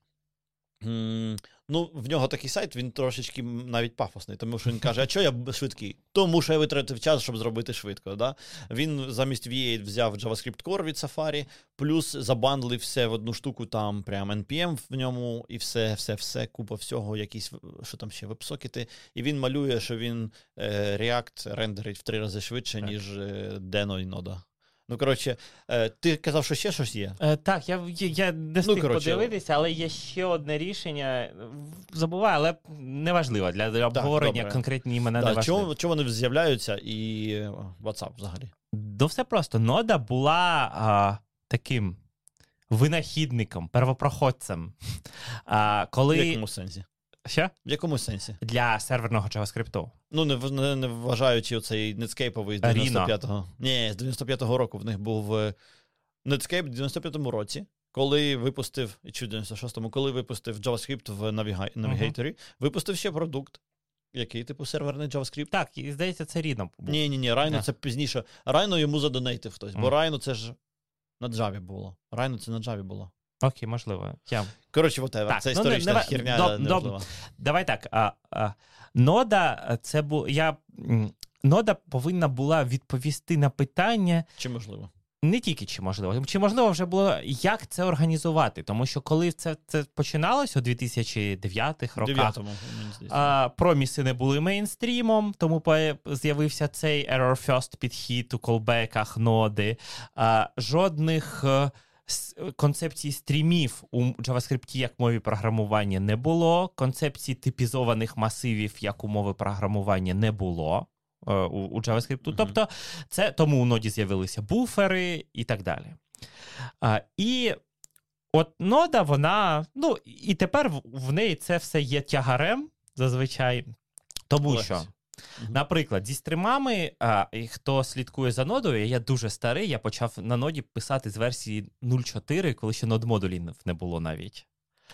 Ну, в нього такий сайт, він трошечки навіть пафосний, тому що він каже: а чого я швидкий? Тому що я витратив час, щоб зробити швидко. Да? Він замість V8 взяв JavaScript Core від Safari, плюс забандлив все в одну штуку, там прям NPM в ньому, і все, все, все, купа всього, якісь, що там ще, веб-сокети. І він малює, що він е, React рендерить в три рази швидше, Так. ніж е, Deno і Node. Ну, коротше, е, ти казав, що ще щось є? Е, так, я, я, не встиг коротше. подивитися, але є ще одне рішення. Забуваю, але неважливо. Для, для обговорення добре. конкретні імена не Да, важливо. чому, чому вони з'являються і е, WhatsApp взагалі? Ну, все просто. Нода була а, таким винахідником, первопроходцем. А, В якому сенсі? Що? В якому сенсі? Для серверного JavaScript. Ну, не, не, не вважаючи оцей Netscape з Rhino. 95-го. Ні, з 95-го року в них був е, Netscape в 95-му році, коли випустив, чи в 96-му, коли випустив JavaScript в Naviga- Navigator, випустив ще продукт, який, типу, серверний JavaScript. Так, і здається, це Ріно. Ні, ні, ні, Rhino А. це пізніше. Rhino йому задонейтив хтось, бо Мгм. Rhino це ж На Java було. Райно це на Java було. Окей, можливо. Я... Коротше, вот Так, це ну, історична не- херня доб- неважлива. Давай так. А, а, нода, це бу... я... Нода повинна була відповісти на питання Чи можливо? не тільки чи можливо, чи можливо вже було як це організувати. Тому що коли це, це починалось у 2009-х роках. А, проміси не були мейнстрімом, тому з'явився цей error first підхід у колбеках ноди. А, жодних концепцій стрімів у JavaScript як мові програмування не було. Концепцій типізованих масивів як у мови програмування не було. е, У, у JavaScript. Мгм. Тобто, це тому у ноді з'явилися буфери і так далі. А, і от нода, вона, ну, і тепер в- неї це все є тягарем зазвичай. Тому Легко. що, Наприклад, зі стримами, а, і хто слідкує за нодою, я дуже старий, я почав на ноді писати з версії 0.4, коли ще нод модулів не було навіть.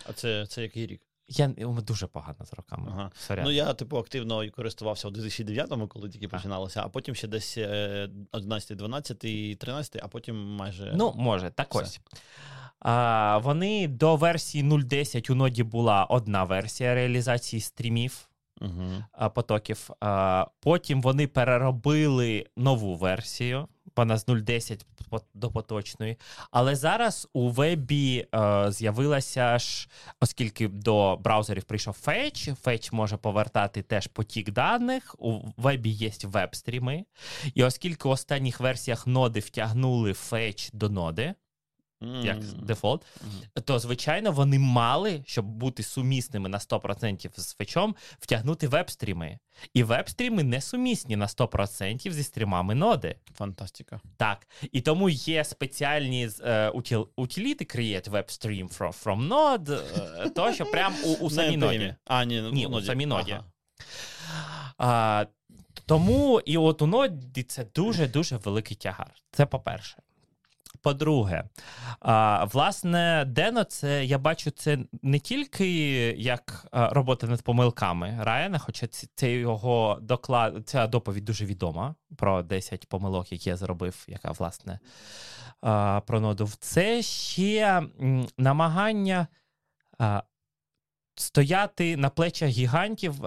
А це, це який рік? Я дуже погано з роками. Ага. Сорян. Ну, я, типу, активно користувався у 2009-му, коли тільки починалося, а потім ще десь е, 11, 12, 13, а потім майже. Ну, може, так Все. ось. А, вони до версії 0.10 у ноді була одна версія реалізації стрімів. А, потоків. Потім вони переробили нову версію. Вона з 0.10 до поточної. Але зараз у вебі е, з'явилася ж, оскільки до браузерів прийшов Fetch, Fetch може повертати теж потік даних. У вебі є веб-стріми. І оскільки в останніх версіях ноди втягнули Fetch до ноди, як дефолт, то звичайно вони мали, щоб бути сумісними на 100% з фетчом, втягнути веб-стріми. І веб-стріми не сумісні на 100% зі стрімами ноди. Фантастика. Так. І тому є спеціальні е, утіл, утиліти create WebStream from, from Node, е, то що прям у, у самій ноді. А, ні, Ні, у самій ноді. Ага. А, тому і от у ноді це дуже-дуже великий тягар. Це по-перше. По-друге, а, власне, Дено, це я бачу це не тільки як робота над помилками Райана, хоча це його доклад, ця доповідь дуже відома про 10 помилок, які я зробив, яка власне а, про ноду. Це ще намагання стояти на плечах гігантів.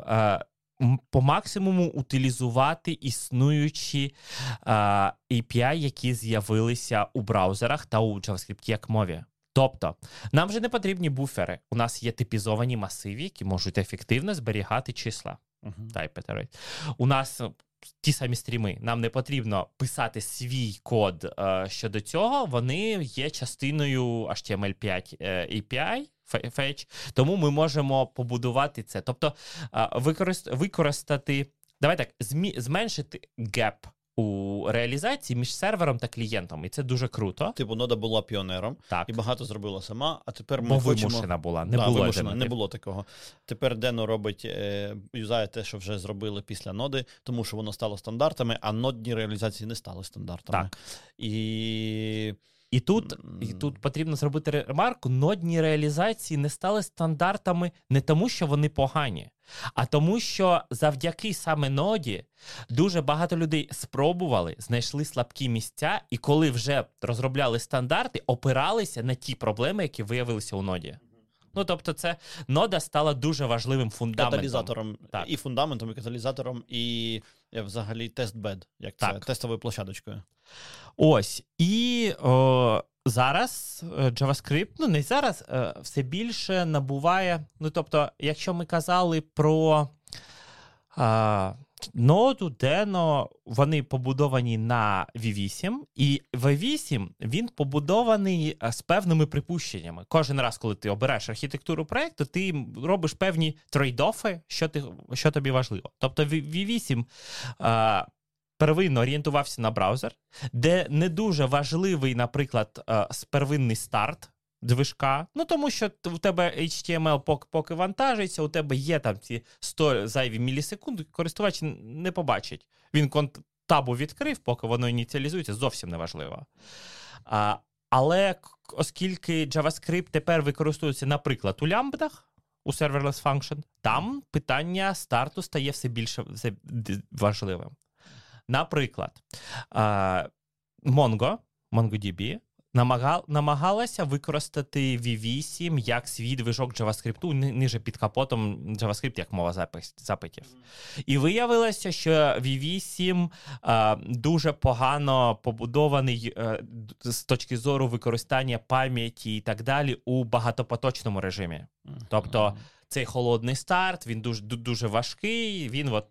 По максимуму утилізувати існуючі а, API, які з'явилися у браузерах та у JavaScript як мові. Тобто, нам вже не потрібні буфери. У нас є типізовані масиви, які можуть ефективно зберігати числа. Iterate. У нас е, ті самі стріми. Нам не потрібно писати свій код е, щодо цього. Вони є частиною HTML5 е, API. Фе- Fetch, тому ми можемо побудувати це. Тобто використ- використати, давай так, змі- зменшити геп у реалізації між сервером та клієнтом. І це дуже круто. Типу, нода була піонером Так, і багато зробила сама, а тепер ми бо хочемо... вимушена була. Не да, було вимушена, не було такого. Тепер Дено робить, е, юзає те, що вже зробили після ноди, тому що воно стало стандартами, а нодні реалізації не стали стандартами. Так. І І тут, і тут потрібно зробити ремарку: нодні реалізації не стали стандартами не тому, що вони погані, а тому, що завдяки саме ноді дуже багато людей спробували, знайшли слабкі місця, і коли вже розробляли стандарти, опиралися на ті проблеми, які виявилися у ноді. Ну тобто, це нода стала дуже важливим фундаментом. каталізатором, Так. і фундаментом, і каталізатором, і взагалі тест-бед, як це Так. тестовою площадочкою. Ось і о, зараз е, JavaScript, ну не зараз, е, все більше набуває. Ну тобто, якщо ми казали про а, ноду, Deno, вони побудовані на V8, і V8 він побудований е, з певними припущеннями. Кожен раз, коли ти обираєш архітектуру проекту, ти робиш певні трейдофи, що ти що тобі важливо. Тобто V- V8 а, первинно орієнтувався на браузер, де не дуже важливий, наприклад, е, первинний старт. Движка, ну тому що у тебе HTML поки, поки вантажиться, у тебе є там ці 100 зайві мілісекунд, користувач не побачить. Він конт табу відкрив, поки воно ініціалізується, зовсім неважливо. А, але оскільки JavaScript тепер використовується, наприклад, у лямбдах, у serverless function, там питання старту стає все більше все важливим. Наприклад, а, Mongo, MongoDB намагал, намагалася використати V8 як свій движок JavaScript, ниже під капотом JavaScript як мова запис, запитів. І виявилося, що V8 а, дуже погано побудований а, з точки зору використання пам'яті і так далі у багатопоточному режимі. Тобто цей холодний старт, він дуже дуже важкий. Він от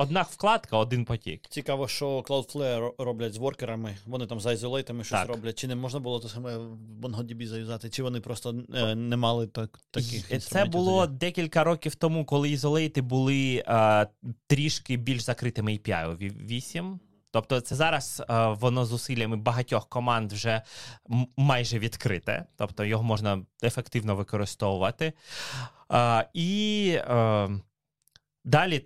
одна вкладка, один потік. Цікаво, що Cloudflare роблять з воркерами. Вони там за ізолейтами щось Так. роблять. Чи не можна було те саме в MongoDB заюзати, чи вони просто е, не мали так, таких Це було декілька років тому, коли ізолейти були е, трішки більш закритими API у V8. Тобто, це зараз е, воно зусиллями багатьох команд вже майже відкрите, тобто його можна ефективно використовувати. Е, і е, далі,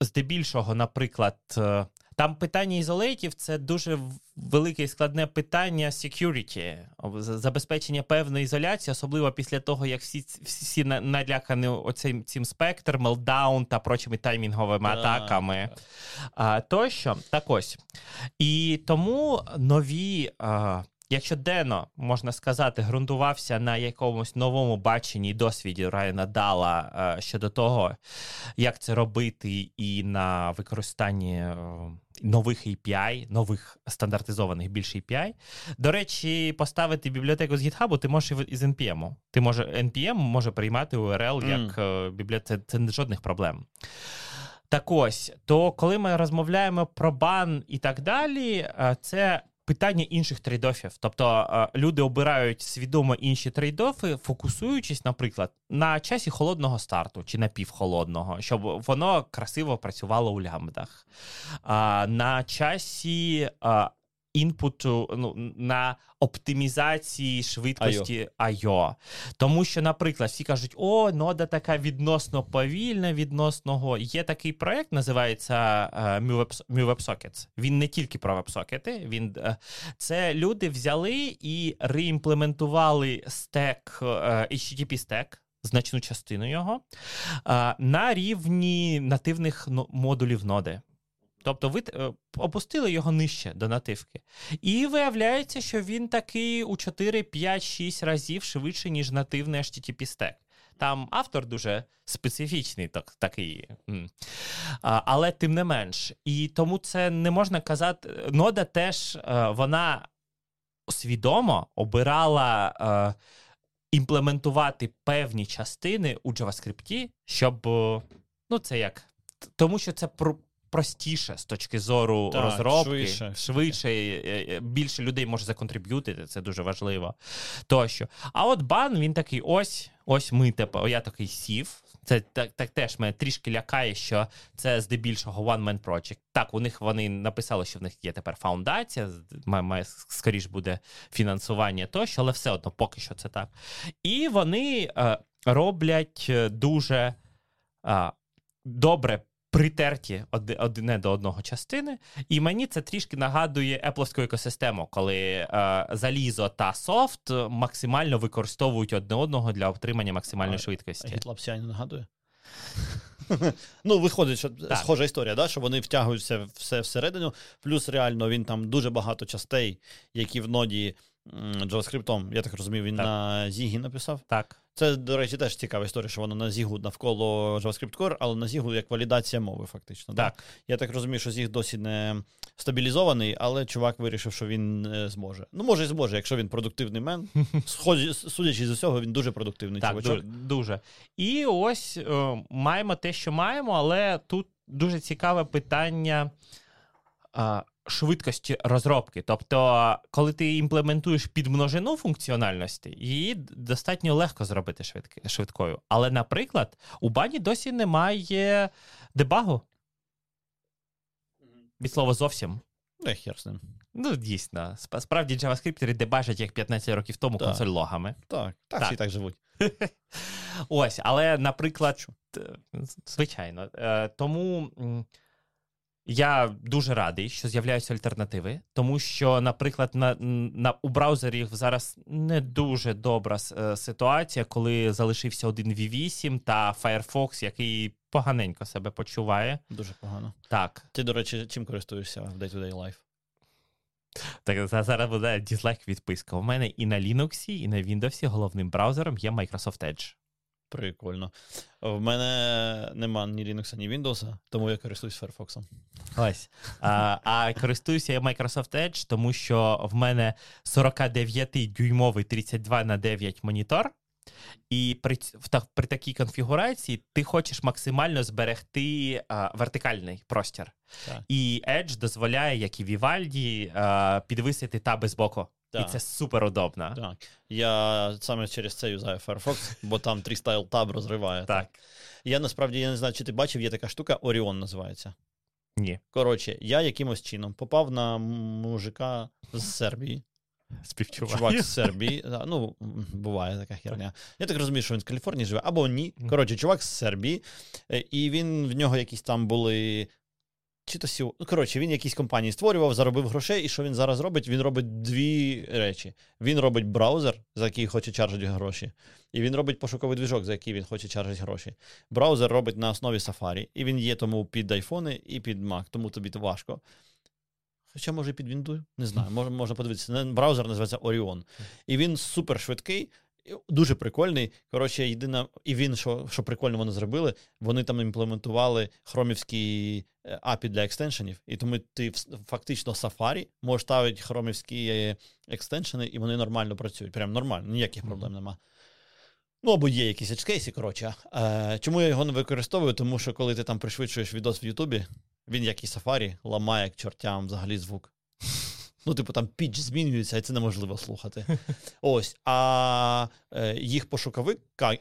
здебільшого, наприклад, е, там питання isolate ів це дуже велике і складне питання security, забезпечення певної ізоляції, особливо після того, як всі, всі налякані оцим цим Spectre, Meltdown та прочими таймінговими Так. атаками. А, тощо, так ось. І тому нові. А, Якщо Дено, можна сказати, ґрунтувався на якомусь новому баченні і досвіді Райана Дала е, щодо того, як це робити, і на використанні е, нових API, нових стандартизованих більше API. До речі, поставити бібліотеку з GitHub ти можеш із NPM. Ти може NPM може приймати URL як е, бібліотека. Це, це жодних проблем. Так ось, то коли ми розмовляємо про бан і так далі, це питання інших трейдофів. Тобто е, люди обирають свідомо інші трейдофи, фокусуючись, наприклад, на часі холодного старту чи напівхолодного, щоб воно красиво працювало у лямбдах. На часі інпуту, ну, на оптимізації швидкості I.O. Тому що, наприклад, всі кажуть, о, нода така відносно повільна, відносного. Є такий проект, називається е, MuWeb- MuWebSockets. Він не тільки про вебсокети. Він е, це люди взяли і реімплементували стек, е, HTTP стек. Значну частину його на рівні нативних но- модулів ноди. Тобто ви е, опустили його нижче до нативки. І виявляється, що він такий у 4, 5, 6 разів швидше, ніж нативний HTTP стек. Там автор дуже специфічний, так, такий. Але тим не менш. І тому це не можна казати. Нода теж е, вона свідомо обирала е, імплементувати певні частини у JavaScript, щоб. Ну, це як? Тому що це. Простіше з точки зору Так, розробки, швидше. швидше, е, е, більше людей може законтриб'ютити, це дуже важливо. Тощо. А от бан він такий: ось, ось ми тепер. Я такий сів. Це так, так теж мене трішки лякає, що це здебільшого one-man project. Так, у них вони написали, що в них є тепер фаундація, має, має скоріш буде фінансування тощо, але все одно поки що це так. І вони е, роблять е, дуже е, добре. Притерті одне до одного частини, і мені це трішки нагадує Apple екосистему, коли е, залізо та софт максимально використовують одне одного для отримання максимальної А, швидкості. Не нагадує? ну, виходить, що Так. схожа історія, да? що вони втягуються все всередину, плюс реально він там дуже багато частей, які в ноді JavaScript, я так розумію, він Так. на Зігі написав. Так, Це, до речі, теж цікава історія, що воно на Зігу навколо JavaScript Core, але на Зігу як валідація мови, фактично. да? так. Я так розумію, що Зіг досі не стабілізований, але чувак вирішив, що він е, зможе. Ну, може, і зможе, якщо він продуктивний мен. Судячи з усього, він дуже продуктивний Так, чувачок. ду- дуже. І ось е, маємо те, що маємо, але тут дуже цікаве питання е, швидкості розробки. Тобто, коли ти імплементуєш підмножину функціональності, її достатньо легко зробити швидки, швидкою. Але, наприклад, у бані досі немає дебагу. Від слова зовсім. Ну, хер з ним. Ну, дійсно. Справді, JavaScript дебажать як 15 років тому Так. консоль логами. Так, так, Так. всі так живуть. Ось, але, наприклад, звичайно. Е, Тому я дуже радий, що з'являються альтернативи, тому що, наприклад, на, на у браузерів зараз не дуже добра е, ситуація, коли залишився один V8 та Firefox, який поганенько себе почуває. Дуже погано. Так. Ти, до речі, чим користуєшся в day-to-day life? Так, зараз буде дізлайк відписка. У мене і на Linux, і на Windows головним браузером є Microsoft Edge. Прикольно. В мене нема ні Linux, ні Windows, тому я користуюсь Firefox. Ось. А а користуюся я Microsoft Edge, тому що в мене 49-дюймовий 32 на 9 монітор. І при при такій конфігурації ти хочеш максимально зберегти а, вертикальний простір. Так. І Edge дозволяє, як і Vivaldi, а, підвисити таби з Так. І це супер удобно. Так. Я саме через це юзаю Firefox, бо там Трістайл таб розриває. Так. Я насправді я не знаю, чи ти бачив, є така штука, Orion називається. Ні. Коротше, я якимось чином попав на мужика з Сербії. Співчуваю. Чувак з Сербії. Ну, буває така херня. Я так розумію, що він з Каліфорнії живе, або ні. Коротше, чувак з Сербії, е, і він в нього якісь там були чи то сіо. Ну, коротше, він якісь компанії створював, заробив грошей, і що він зараз робить? Він робить дві речі: він робить браузер, за який хоче чаржити гроші, і він робить пошуковий двіжок, за який він хоче чаржити гроші. Браузер робить на основі Safari, і він є тому під айфони і під Mac, тому тобі то важко. Хоча, може, під Windows, не знаю, можна, можна подивитися. Браузер називається Orion. І він супер швидкий. Дуже прикольний. Коротше, єдина, і він, що що прикольно вони зробили, вони там імплементували хромівські API е, для екстеншенів, і тому ти фактично Safari можеш ставити хромівські е, екстеншени, і вони нормально працюють. Прям нормально, ніяких проблем нема. Ну, або є якісь edge коротше. Е, Чому я його не використовую? Тому що коли ти там пришвидшуєш відос в Ютубі, він, як і Safari, ламає к чортям взагалі звук. Ну, типу, там піч змінюється, і це неможливо слухати. Ось. А е, їх пошуковик,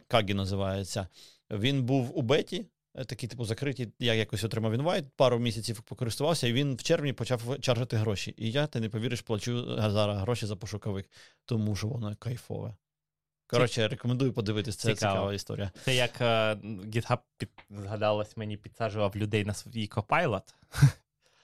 Кагі називається, він був у беті, е, такий, типу, закритий. Я якось отримав інвайт, пару місяців покористувався, і він в червні почав чаржити гроші. І я, ти не повіриш, плачу зараз гроші за пошуковик, тому що воно кайфове. Коротше, рекомендую подивитись, це Цікаво. цікава історія. Це як uh, GitHub під, згадалось, мені підсаджував людей на свій Copilot.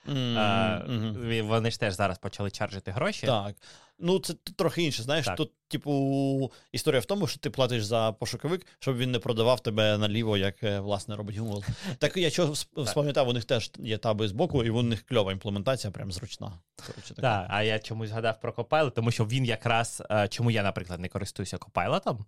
Mm-hmm. Вони ж теж зараз почали чаржити гроші. Так. Ну, це трохи інше. Знаєш, так. тут, типу, історія в тому, що ти платиш за пошуковик, щоб він не продавав тебе наліво, як е, власне робить Google. Так я що спам'ятав, у них теж є таби з боку, і у них кльова імплементація, прям зручна. Коротше, так, а я чомусь згадав про Copilot, тому що він якраз е, чому я, наприклад, не користуюся Copilot,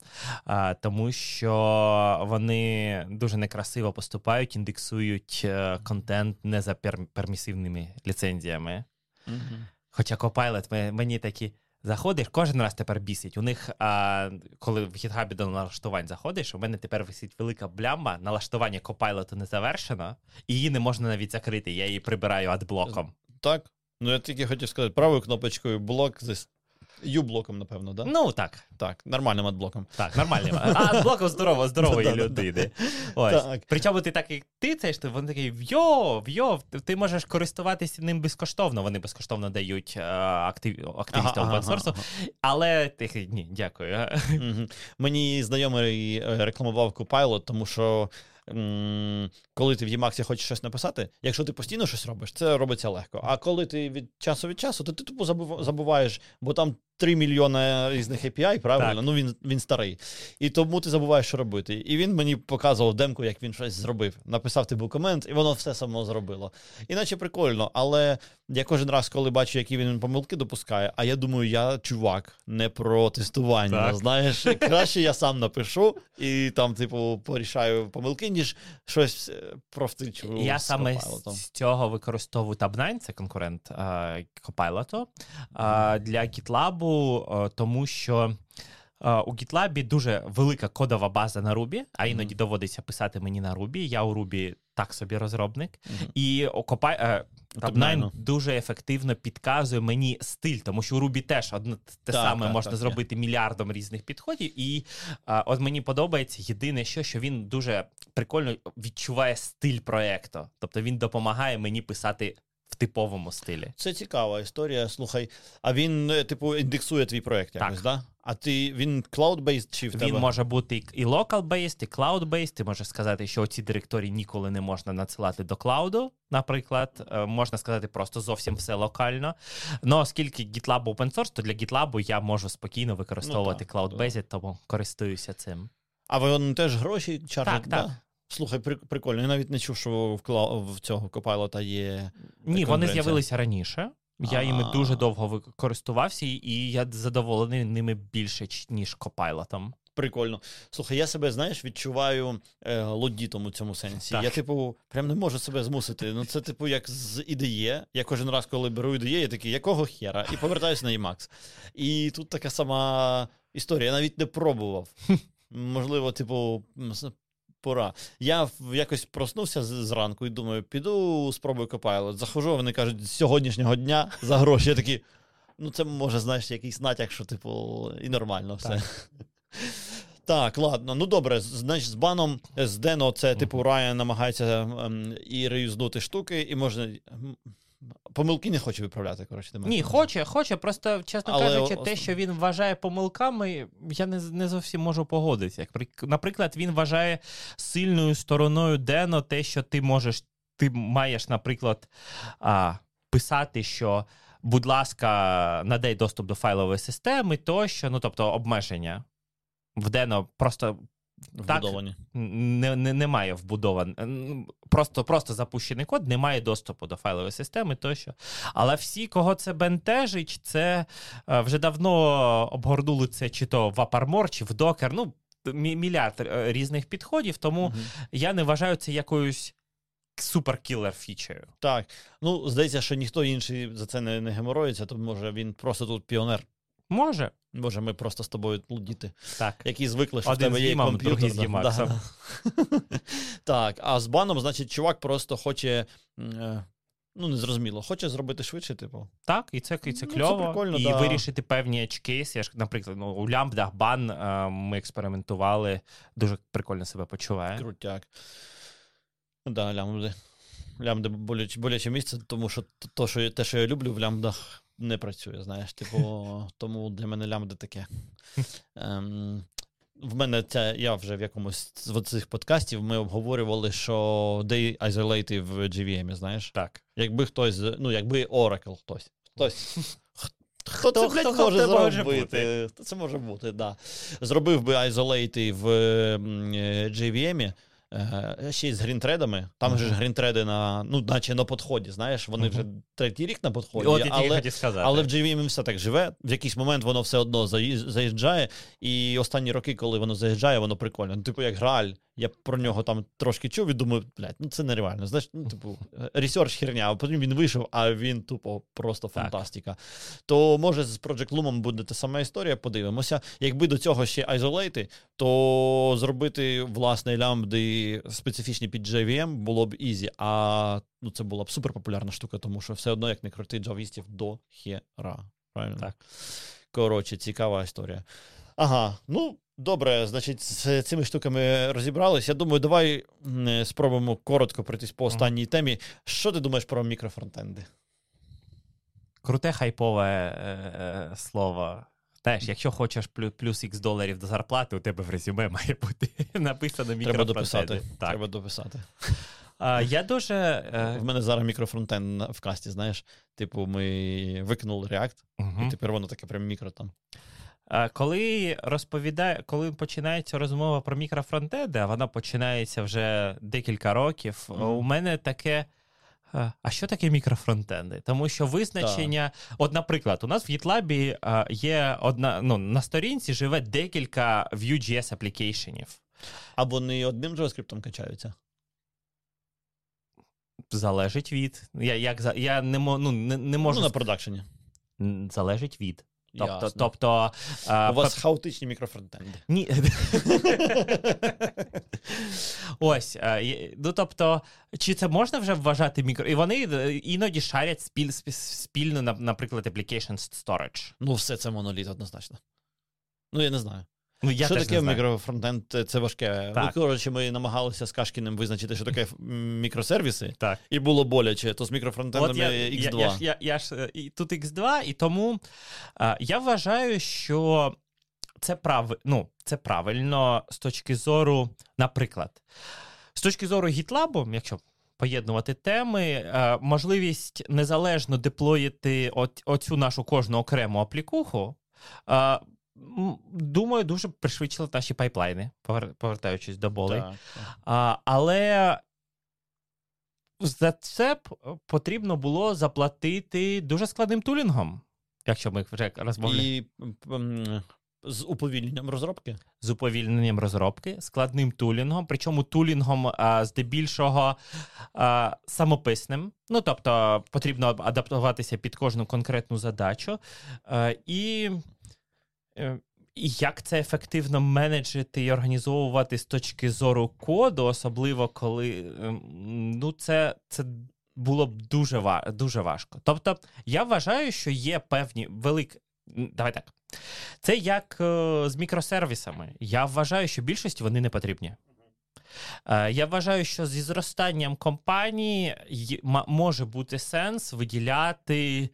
е, тому що вони дуже некрасиво поступають, індексують контент не за пермісивними ліцензіями. Угу. Хоча Copilot мені такі. Заходиш, кожен раз тепер бісить. У них, а, коли в гітхабі до налаштувань заходиш, у мене тепер висить велика блямба, налаштування копайлоту не завершено, і її не можна навіть закрити. Я її прибираю адблоком. Так. Ну я тільки хотів сказати, правою кнопочкою блок Ю-блоком, напевно, да? Ну так. Так, нормальним адблоком. Так, нормальним. А адблоком здорово, здорової людини. Ось. Причому ти так, як ти це ж вони такий вйо, вйо, ти можеш користуватися ним безкоштовно. Вони безкоштовно дають актив, активістам ага. Але ти ні, дякую. Мені знайомий е, рекламував Copilot, тому що коли ти в Ємаксі хочеш щось написати, якщо ти постійно щось робиш, це робиться легко. А коли ти від часу від часу, то ти тупо забуваєш, бо там 3 мільйони різних API, правильно? Так. Ну він він старий. І тому ти забуваєш, що робити. І він мені показував демку, як він щось зробив. Написав типу комент, і воно все само зробило. Іначе прикольно, але я кожен раз, коли бачу, які він помилки допускає, а я думаю, я чувак, не про тестування. Так. Знаєш, краще я сам напишу і там, типу, порішаю помилки, ніж щось е, провтичу. Я саме з цього використовую Tab9, це конкурент Copilot, для GitLab Е, тому що. Е, у GitLab дуже велика кодова база на Ruby, а іноді mm-hmm. доводиться писати мені на Ruby. Я у Ruby так собі розробник. Mm-hmm. І окопай, е, Tab9 дуже ефективно підказує мені стиль, тому що у Ruby теж одне те так, саме так, можна так, зробити мільярдом різних підходів. І а, от мені подобається єдине, що що він дуже прикольно відчуває стиль проекту. Тобто він допомагає мені писати в типовому стилі. Це цікава історія. Слухай, а він, е, типу, індексує твій проект якось, так? Да? А ти він cloud-based чи в тебе? Він може бути і local-based, і cloud-based. Ти можеш сказати, що ці директорії ніколи не можна надсилати до клауду, наприклад. Е, можна сказати, просто зовсім все локально. Ну, оскільки GitLab open source, то для GitLab я можу спокійно використовувати ну, cloud-based, тому користуюся цим. А вони теж гроші чаржать? Так, так. Да? Слухай, прикольно. Я навіть не чув, що в в цього Copilot є. Ні, вони з'явилися раніше. Я А. дуже довго користувався, і я задоволений ними більше, ніж копайлотом. Прикольно. Слухай, я себе, знаєш, відчуваю е, лодітом у цьому сенсі. Так. Я, типу, прям не можу себе змусити. Ну, це, типу, як з IDE. Я кожен раз, коли беру IDE, я такий, якого хера? І повертаюся на Emacs. І тут така сама історія. Я навіть не пробував. Можливо, типу, пора. Я якось проснувся зранку і думаю, піду спробую Copilot. Заходжу, вони кажуть, з сьогоднішнього дня за гроші. Я такий. Ну, це може, знаєш, якийсь натяк, що, типу, і нормально все. Так, ладно, ну добре, значить, з баном з Дено, це типу Райан намагається ем, і реюзнути штуки, і можна. Помилки не хоче виправляти, коротше. Ні, хоче, хоче. Просто, чесно Але кажучи, ос- те, що він вважає помилками, я не, не зовсім можу погодитися. Наприклад, він вважає сильною стороною Дено те, що ти можеш, ти маєш, наприклад, а, писати, що. Будь ласка, надай доступ до файлової системи, тощо, ну тобто обмеження. В Дено просто Вбудовані. не, не, немає вбудован. Просто, просто запущений код, немає доступу до файлової системи тощо. Але всі, кого це бентежить, це е, вже давно обгорнули це чи то в Apaarmor, чи в Docker. Ну, мільярд е, різних підходів, тому Мгм. я не вважаю це якоюсь суперкілер фічею. Так. Ну, здається, що ніхто інший за це не, не геморроїться, то може він просто тут піонер. Може, Може, ми просто з тобою лудіти, так. які звикли, що Один в тебе є комп'ютер. з да, Дімаксом. да. так, а з баном, значить, чувак просто хоче. е, Ну, незрозуміло, хоче зробити швидше, типу. Так, і це, і це Ну, це прикольно, і да. вирішити певні edge. Я ж, наприклад, ну, у лямбдах бан е, ми експериментували, дуже прикольно себе почуває. Крутяк. Ну Да, лямбди. Лямбди боляче, боляче місце, тому що то, що, те, що я люблю, в лямбдах не працює, знаєш. Типу, тому для мене лямбди таке. Ем, в мене це, я вже в якомусь з цих подкастів ми обговорювали, що they isolate в GVM, знаєш. Так. Якби хтось, ну, якби Oracle хтось. Хтось. Хто це, Хто- блядь, хто може це зробити? Хто це може бути, да. Зробив би Isolate в м, е, ще й з грінтредами. Там же ж грінтреди на, ну, наче на підході, знаєш, вони вже третій рік на підході, От але, але в JVM все так живе. В якийсь момент воно все одно заїжджає, і останні роки, коли воно заїжджає, воно прикольно. Ну, типу, як Грааль, я про нього там трошки чув і думаю, блядь, ну це нереально. Знаєш, ну, типу, research херня, а потім він вийшов, а він тупо просто Так. фантастика. То може з Project Loom буде та сама історія, подивимося. Якби до цього ще isolate и, то зробити власне лямбди специфічні під JVM було б easy. А ну, це була б суперпопулярна штука, тому що все одно, як не крути джавістів до хера. Правильно? Так. Коротше, цікава історія. Ага, ну добре, значить, з цими штуками розібрались. Я думаю, давай спробуємо коротко пройтись по останній темі. Що ти думаєш про мікрофронтенди? Круте хайпове е, е, слово. Знаєш, якщо хочеш плюс, X доларів до зарплати, у тебе в резюме має бути написано Треба дописати. Так. Треба дописати. А, я дуже. е, В мене зараз мікрофронтенд на- в касті, знаєш. Типу, ми викинули React, мгм. і тепер воно таке прям мікро там. А, Коли розповідає, коли починається розмова про мікрофронтенди, а вона починається вже декілька років, Мгм. у мене таке. е, А що таке мікрофронтенди? Тому що визначення, от, наприклад, у нас в GitLab е, є одна, ну, на сторінці живе декілька Vue.js аплікейшенів. А вони одним JavaScript качаються. Залежить від. Я, як, я не, ну, не, не можу. Ну, на продакшені. Залежить від. Тобто, Ясно. тобто е, У вас хаотичні мікрофронтенди. Ні. Ось. е, Ну, тобто, чи це можна вже вважати мікро. І вони е, іноді шарять спіль, спільно, наприклад, application storage. Ну, все це моноліт однозначно. Ну, я не знаю. Ну, я що теж таке не знаю. мікрофронтенд? Це важке. Так. Ну, коротше, ми намагалися з Кашкіним визначити, що таке мікросервіси, Так. і було боляче, то з мікрофронтендами я, X2. Я, я, я, я ж е, і тут X2, і тому е, я вважаю, що це прав, ну, це правильно з точки зору, наприклад, з точки зору GitLab, якщо поєднувати теми, е, можливість незалежно деплоїти оцю нашу кожну окрему аплікуху. Думаю, дуже пришвидшила наші пайплайни, повертаючись до болей. Так, так. А, але за це потрібно було заплатити дуже складним тулінгом, якщо ми вже розмовляємо. І з уповільненням розробки? З уповільненням розробки, складним тулінгом, причому тулінгом а, здебільшого а, самописним. Ну, тобто потрібно адаптуватися під кожну конкретну задачу. А, і е, і як це ефективно менеджити і організовувати з точки зору коду, особливо коли ем, ну, це це було б дуже дуже важко. Тобто, я вважаю, що є певні великі. Давай так. Це як е, з мікросервісами. Я вважаю, що більшості вони не потрібні. Е, я вважаю, що зі зростанням компанії може бути сенс виділяти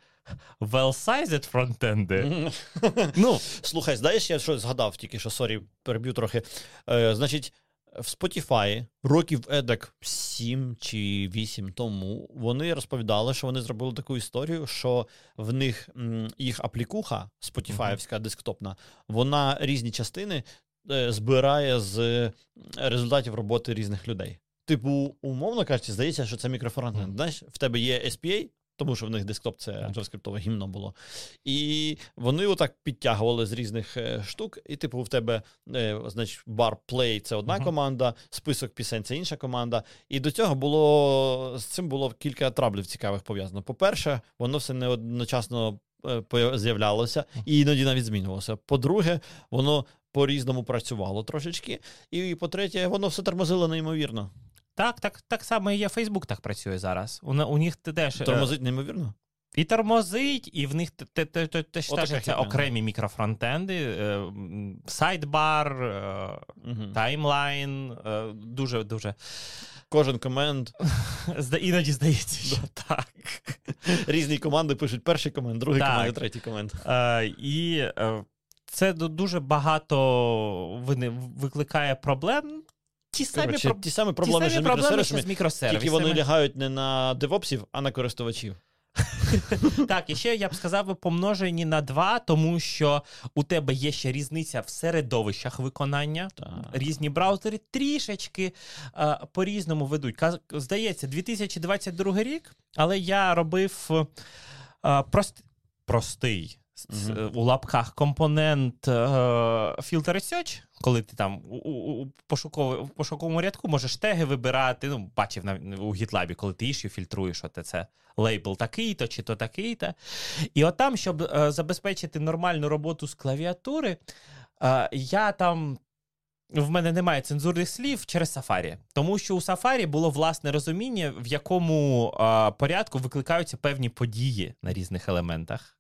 well-sized фронтенди. ну, Слухай, знаєш, я щось згадав тільки що, sorry, переб'ю трохи. Е, Значить, в Spotify років едак 7 чи 8 тому вони розповідали, що вони зробили таку історію, що в них їх аплікуха, Spotify-івська десктопна, вона різні частини е, збирає з результатів роботи різних людей. Типу, умовно кажучи, здається, що це мікрофронтенд. Mm. Знаєш, в тебе є SPA, тому що в них десктоп це JavaScript гімно було. І вони отак підтягували з різних е, штук, і, типу, в тебе, е, значить, бар Play це одна uh-huh. команда, список пісень це інша команда. І до цього було з цим було кілька траблів цікавих пов'язано. По-перше, воно все не одночасно е, з'являлося і іноді навіть змінювалося. По-друге, воно по-різному працювало трошечки. І по-третє, воно все тормозило неймовірно. Так, так так само і є Фейсбук так працює зараз. У, у них теж. Е, тормозить неймовірно. І тормозить, і в них теж це окремі мікрофронтенди, sidebar, timeline. Дуже дуже. Кожен команд. Іноді здається, що так. Різні команди пишуть перший команд, другий команд і третій команд. І е, це дуже багато викликає проблем ті самі Короче, про... ті самі проблеми, ті самі з, проблеми з мікросервісами, тільки вони лягають не на девопсів, а на користувачів. Так, і ще я б сказав, помножені на два, тому що у тебе є ще різниця в середовищах виконання. Так. Різні браузери трішечки а, по-різному ведуть. Здається, 2022 рік, але я робив а, прост... простий у лапках компонент е, Filter Research, коли ти там у, у, у пошуковому рядку можеш теги вибирати. Ну, бачив на у GitLab, коли ти ішю фільтруєш, от це лейбл такий-то чи то такий-то. І от там, щоб е, забезпечити нормальну роботу з клавіатури, е, я там. В мене немає цензурних слів через Safari. тому що у Safari було власне розуміння, в якому а, порядку викликаються певні події на різних елементах.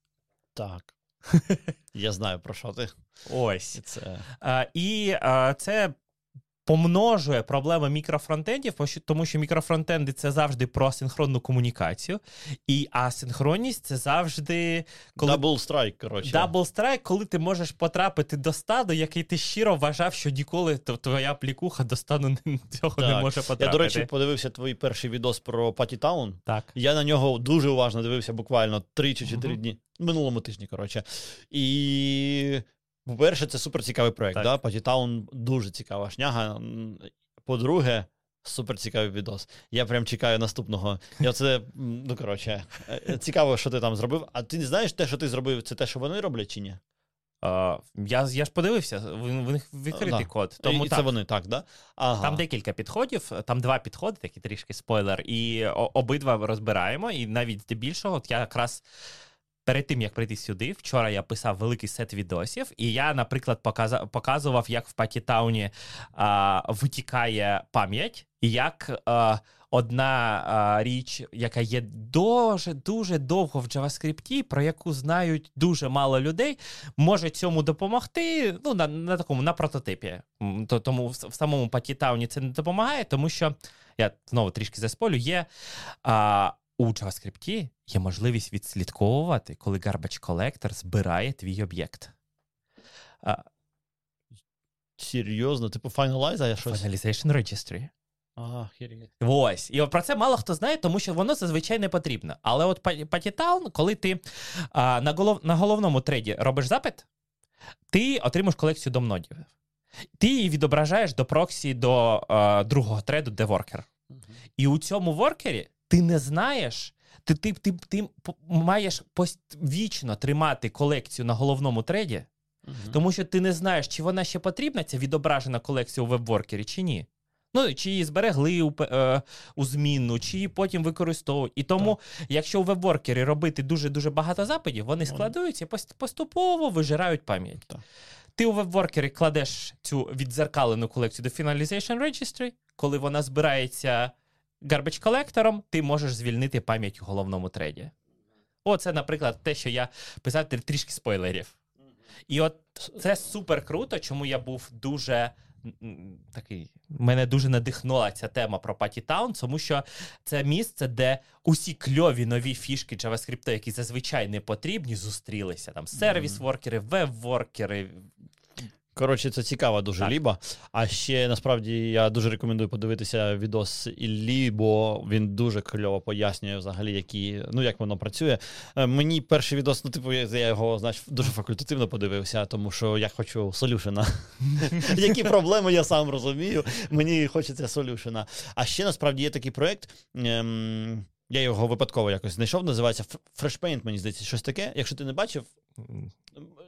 Так. Я знаю, про що ти. Ось. Це а, і а, це помножує проблеми мікрофронтендів, тому що мікрофронтенди це завжди про синхронну комунікацію, і асинхронність це завжди коли Double strike, коротше. Double strike, коли ти можеш потрапити до стану, який ти щиро вважав, що ніколи твоя плікуха до стану цього так. не може потрапити. Я, до речі, подивився твій перший відос про Паті Таун. Так. Я на нього дуже уважно дивився буквально 3 чи 4 uh-huh. дні. Минулому тижні, коротше. І по-перше, це супер цікавий проект. Да? Патітаун дуже цікава шняга. По-друге, супер цікавий відос. Я прям чекаю наступного. Я це, ну коротше, е, цікаво, що ти там зробив. А ти не знаєш те, що ти зробив, це те, що вони роблять, чи ні? Uh, я я ж подивився, в них відкритий uh, код. Тому І так, Це вони, так, да? Ага. Там декілька підходів, там два підходи, такі трішки спойлер, і обидва розбираємо. І навіть здебільшого, от я якраз перед тим як прийти сюди, вчора я писав великий сет відосів, і я, наприклад, показував, як в Патітауні а, витікає пам'ять, і як а, одна а, річ, яка є дуже дуже довго в JavaScript, про яку знають дуже мало людей, може цьому допомогти. Ну, на на такому на прототипі. Тому в, в самому Патітауні це не допомагає, тому що я знову трішки засполю, є. А, у JavaScript є можливість відслідковувати, коли garbage collector збирає твій об'єкт. А, Серйозно, типу Finalize щось? Finalization Registry. Ага, Ось. І про це мало хто знає, тому що воно зазвичай не потрібно. Але от Patitown, коли ти а, на голов, на головному треді робиш запит, ти отримаєш колекцію домнодів. Ти її відображаєш до проксі до а, другого треду, де воркер. І у цьому воркері ти не знаєш. Ти ти, ти, ти маєш вічно тримати колекцію на головному треді, uh тому що ти не знаєш, чи вона ще потрібна, ця відображена колекція у веб-воркері, чи ні. Ну, чи її зберегли у е, у змінну, чи її потім використовують. І тому, так. якщо у веб-воркері робити дуже-дуже багато запитів, вони складуються і поступово вижирають пам'ять. Так. Ти у веб-воркері кладеш цю відзеркалену колекцію до Finalization Registry, коли вона збирається гарбич колектором, ти можеш звільнити пам'ять у головному треді. Оце, наприклад, те, що я писав трішки спойлерів. І от це супер круто, чому я був дуже такий. Мене дуже надихнула ця тема про Паті Таун, тому що це місце, де усі кльові нові фішки JavaScript, які зазвичай не потрібні, зустрілися. Там сервіс-воркери, веб-воркери, Коротше, це цікава дуже так. ліба. А ще насправді я дуже рекомендую подивитися відос Іллі, бо він дуже кльово пояснює взагалі, які, ну як воно працює. Е, мені перший відос, ну типу, я його знаєш, дуже факультативно подивився, тому що я хочу солюшена. Які проблеми я сам розумію. Мені хочеться солюшена. А ще насправді є такий проєкт. Ем, я його випадково якось знайшов, називається Freshpaint, мені здається, щось таке. Якщо ти не бачив,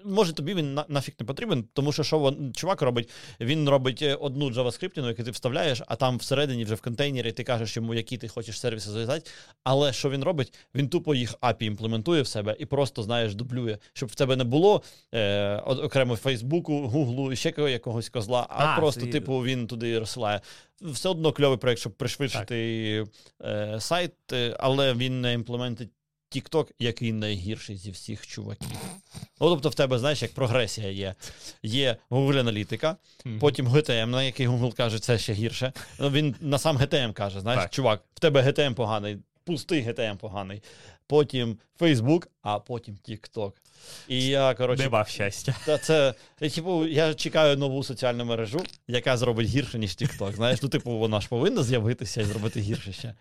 може тобі він на, нафіг не потрібен, тому що що чувак робить, він робить е, одну JavaScript, яку ти вставляєш, а там всередині вже в контейнері ти кажеш йому, які ти хочеш сервіси зав'язати. Але що він робить? Він тупо їх API імплементує в себе і просто, знаєш, дублює, щоб в тебе не було е, окремо Фейсбуку, Гуглу і ще якогось козла, а, а просто, ти... типу, він туди розсилає. Все одно кльовий проект, щоб пришвидшити е, сайт, е, але він не імплементить TikTok, який найгірший зі всіх чуваків. Ну, тобто, в тебе, знаєш, як прогресія є. Є Google аналітика, mm-hmm. потім GTM, на який Google каже, це ще гірше. Ну, Він на сам GTM каже: знаєш, так. чувак, в тебе GTM поганий, пустий GTM поганий. Потім Facebook, а потім TikTok. І я, коротше, Нема щастя. Та це, типу, я чекаю нову соціальну мережу, яка зробить гірше, ніж TikTok. Знаєш, ну, типу, вона ж повинна з'явитися і зробити гірше ще.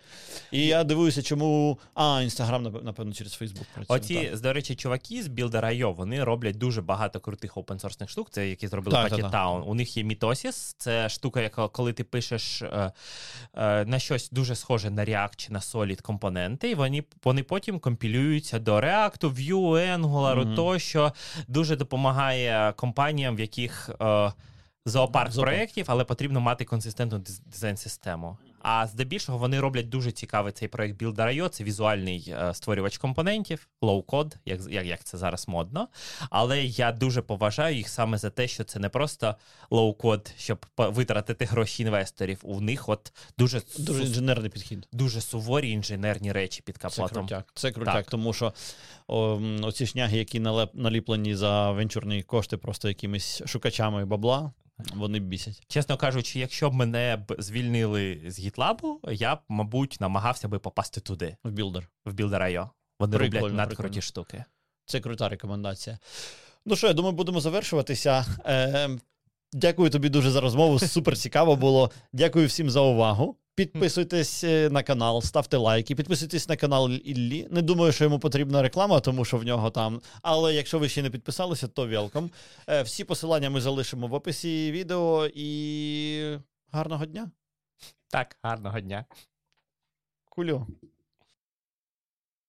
І я дивуюся, чому. А, Інстаграм, напевно, через Facebook працює. Оці, так. до речі, чуваки з Builder.io, вони роблять дуже багато крутих опенсорсних штук, це які зробили Patty Town. У них є Mitosis, це штука, яка коли ти пишеш е, е, на щось дуже схоже на React чи на Solid компоненти, і вони, вони потім компілюються до React, Vue, Angular, mm-hmm тощо дуже допомагає компаніям, в яких е, зоопарк проєктів, але потрібно мати консистентну дизайн-систему. А здебільшого вони роблять дуже цікавий цей проект Builder.io, Це візуальний е, створювач компонентів, low-code, як, як як, це зараз модно. Але я дуже поважаю їх саме за те, що це не просто low-code, щоб витратити гроші інвесторів. У них от дуже дуже інженерний підхід, дуже суворі інженерні речі під капотом. Це крутяк, це крутяк, так. тому що о, оці шняги, які наліплені за венчурні кошти, просто якимись шукачами бабла. Вони бісять. Чесно кажучи, якщо б мене б звільнили з GitLab у, я б, мабуть, намагався би попасти туди. В Builder. В Builder.io. Вони прикольно, роблять надкруті штуки. Це крута рекомендація. Ну що, я думаю, будемо завершуватися. Е, Дякую тобі дуже за розмову. Супер цікаво було. Дякую всім за увагу. Підписуйтесь е, на канал, ставте лайки, підписуйтесь на канал Іллі. Не думаю, що йому потрібна реклама, тому що в нього там. Але якщо ви ще не підписалися, то welcome. Всі посилання ми залишимо в описі відео і гарного дня. Так, гарного дня. Кулю.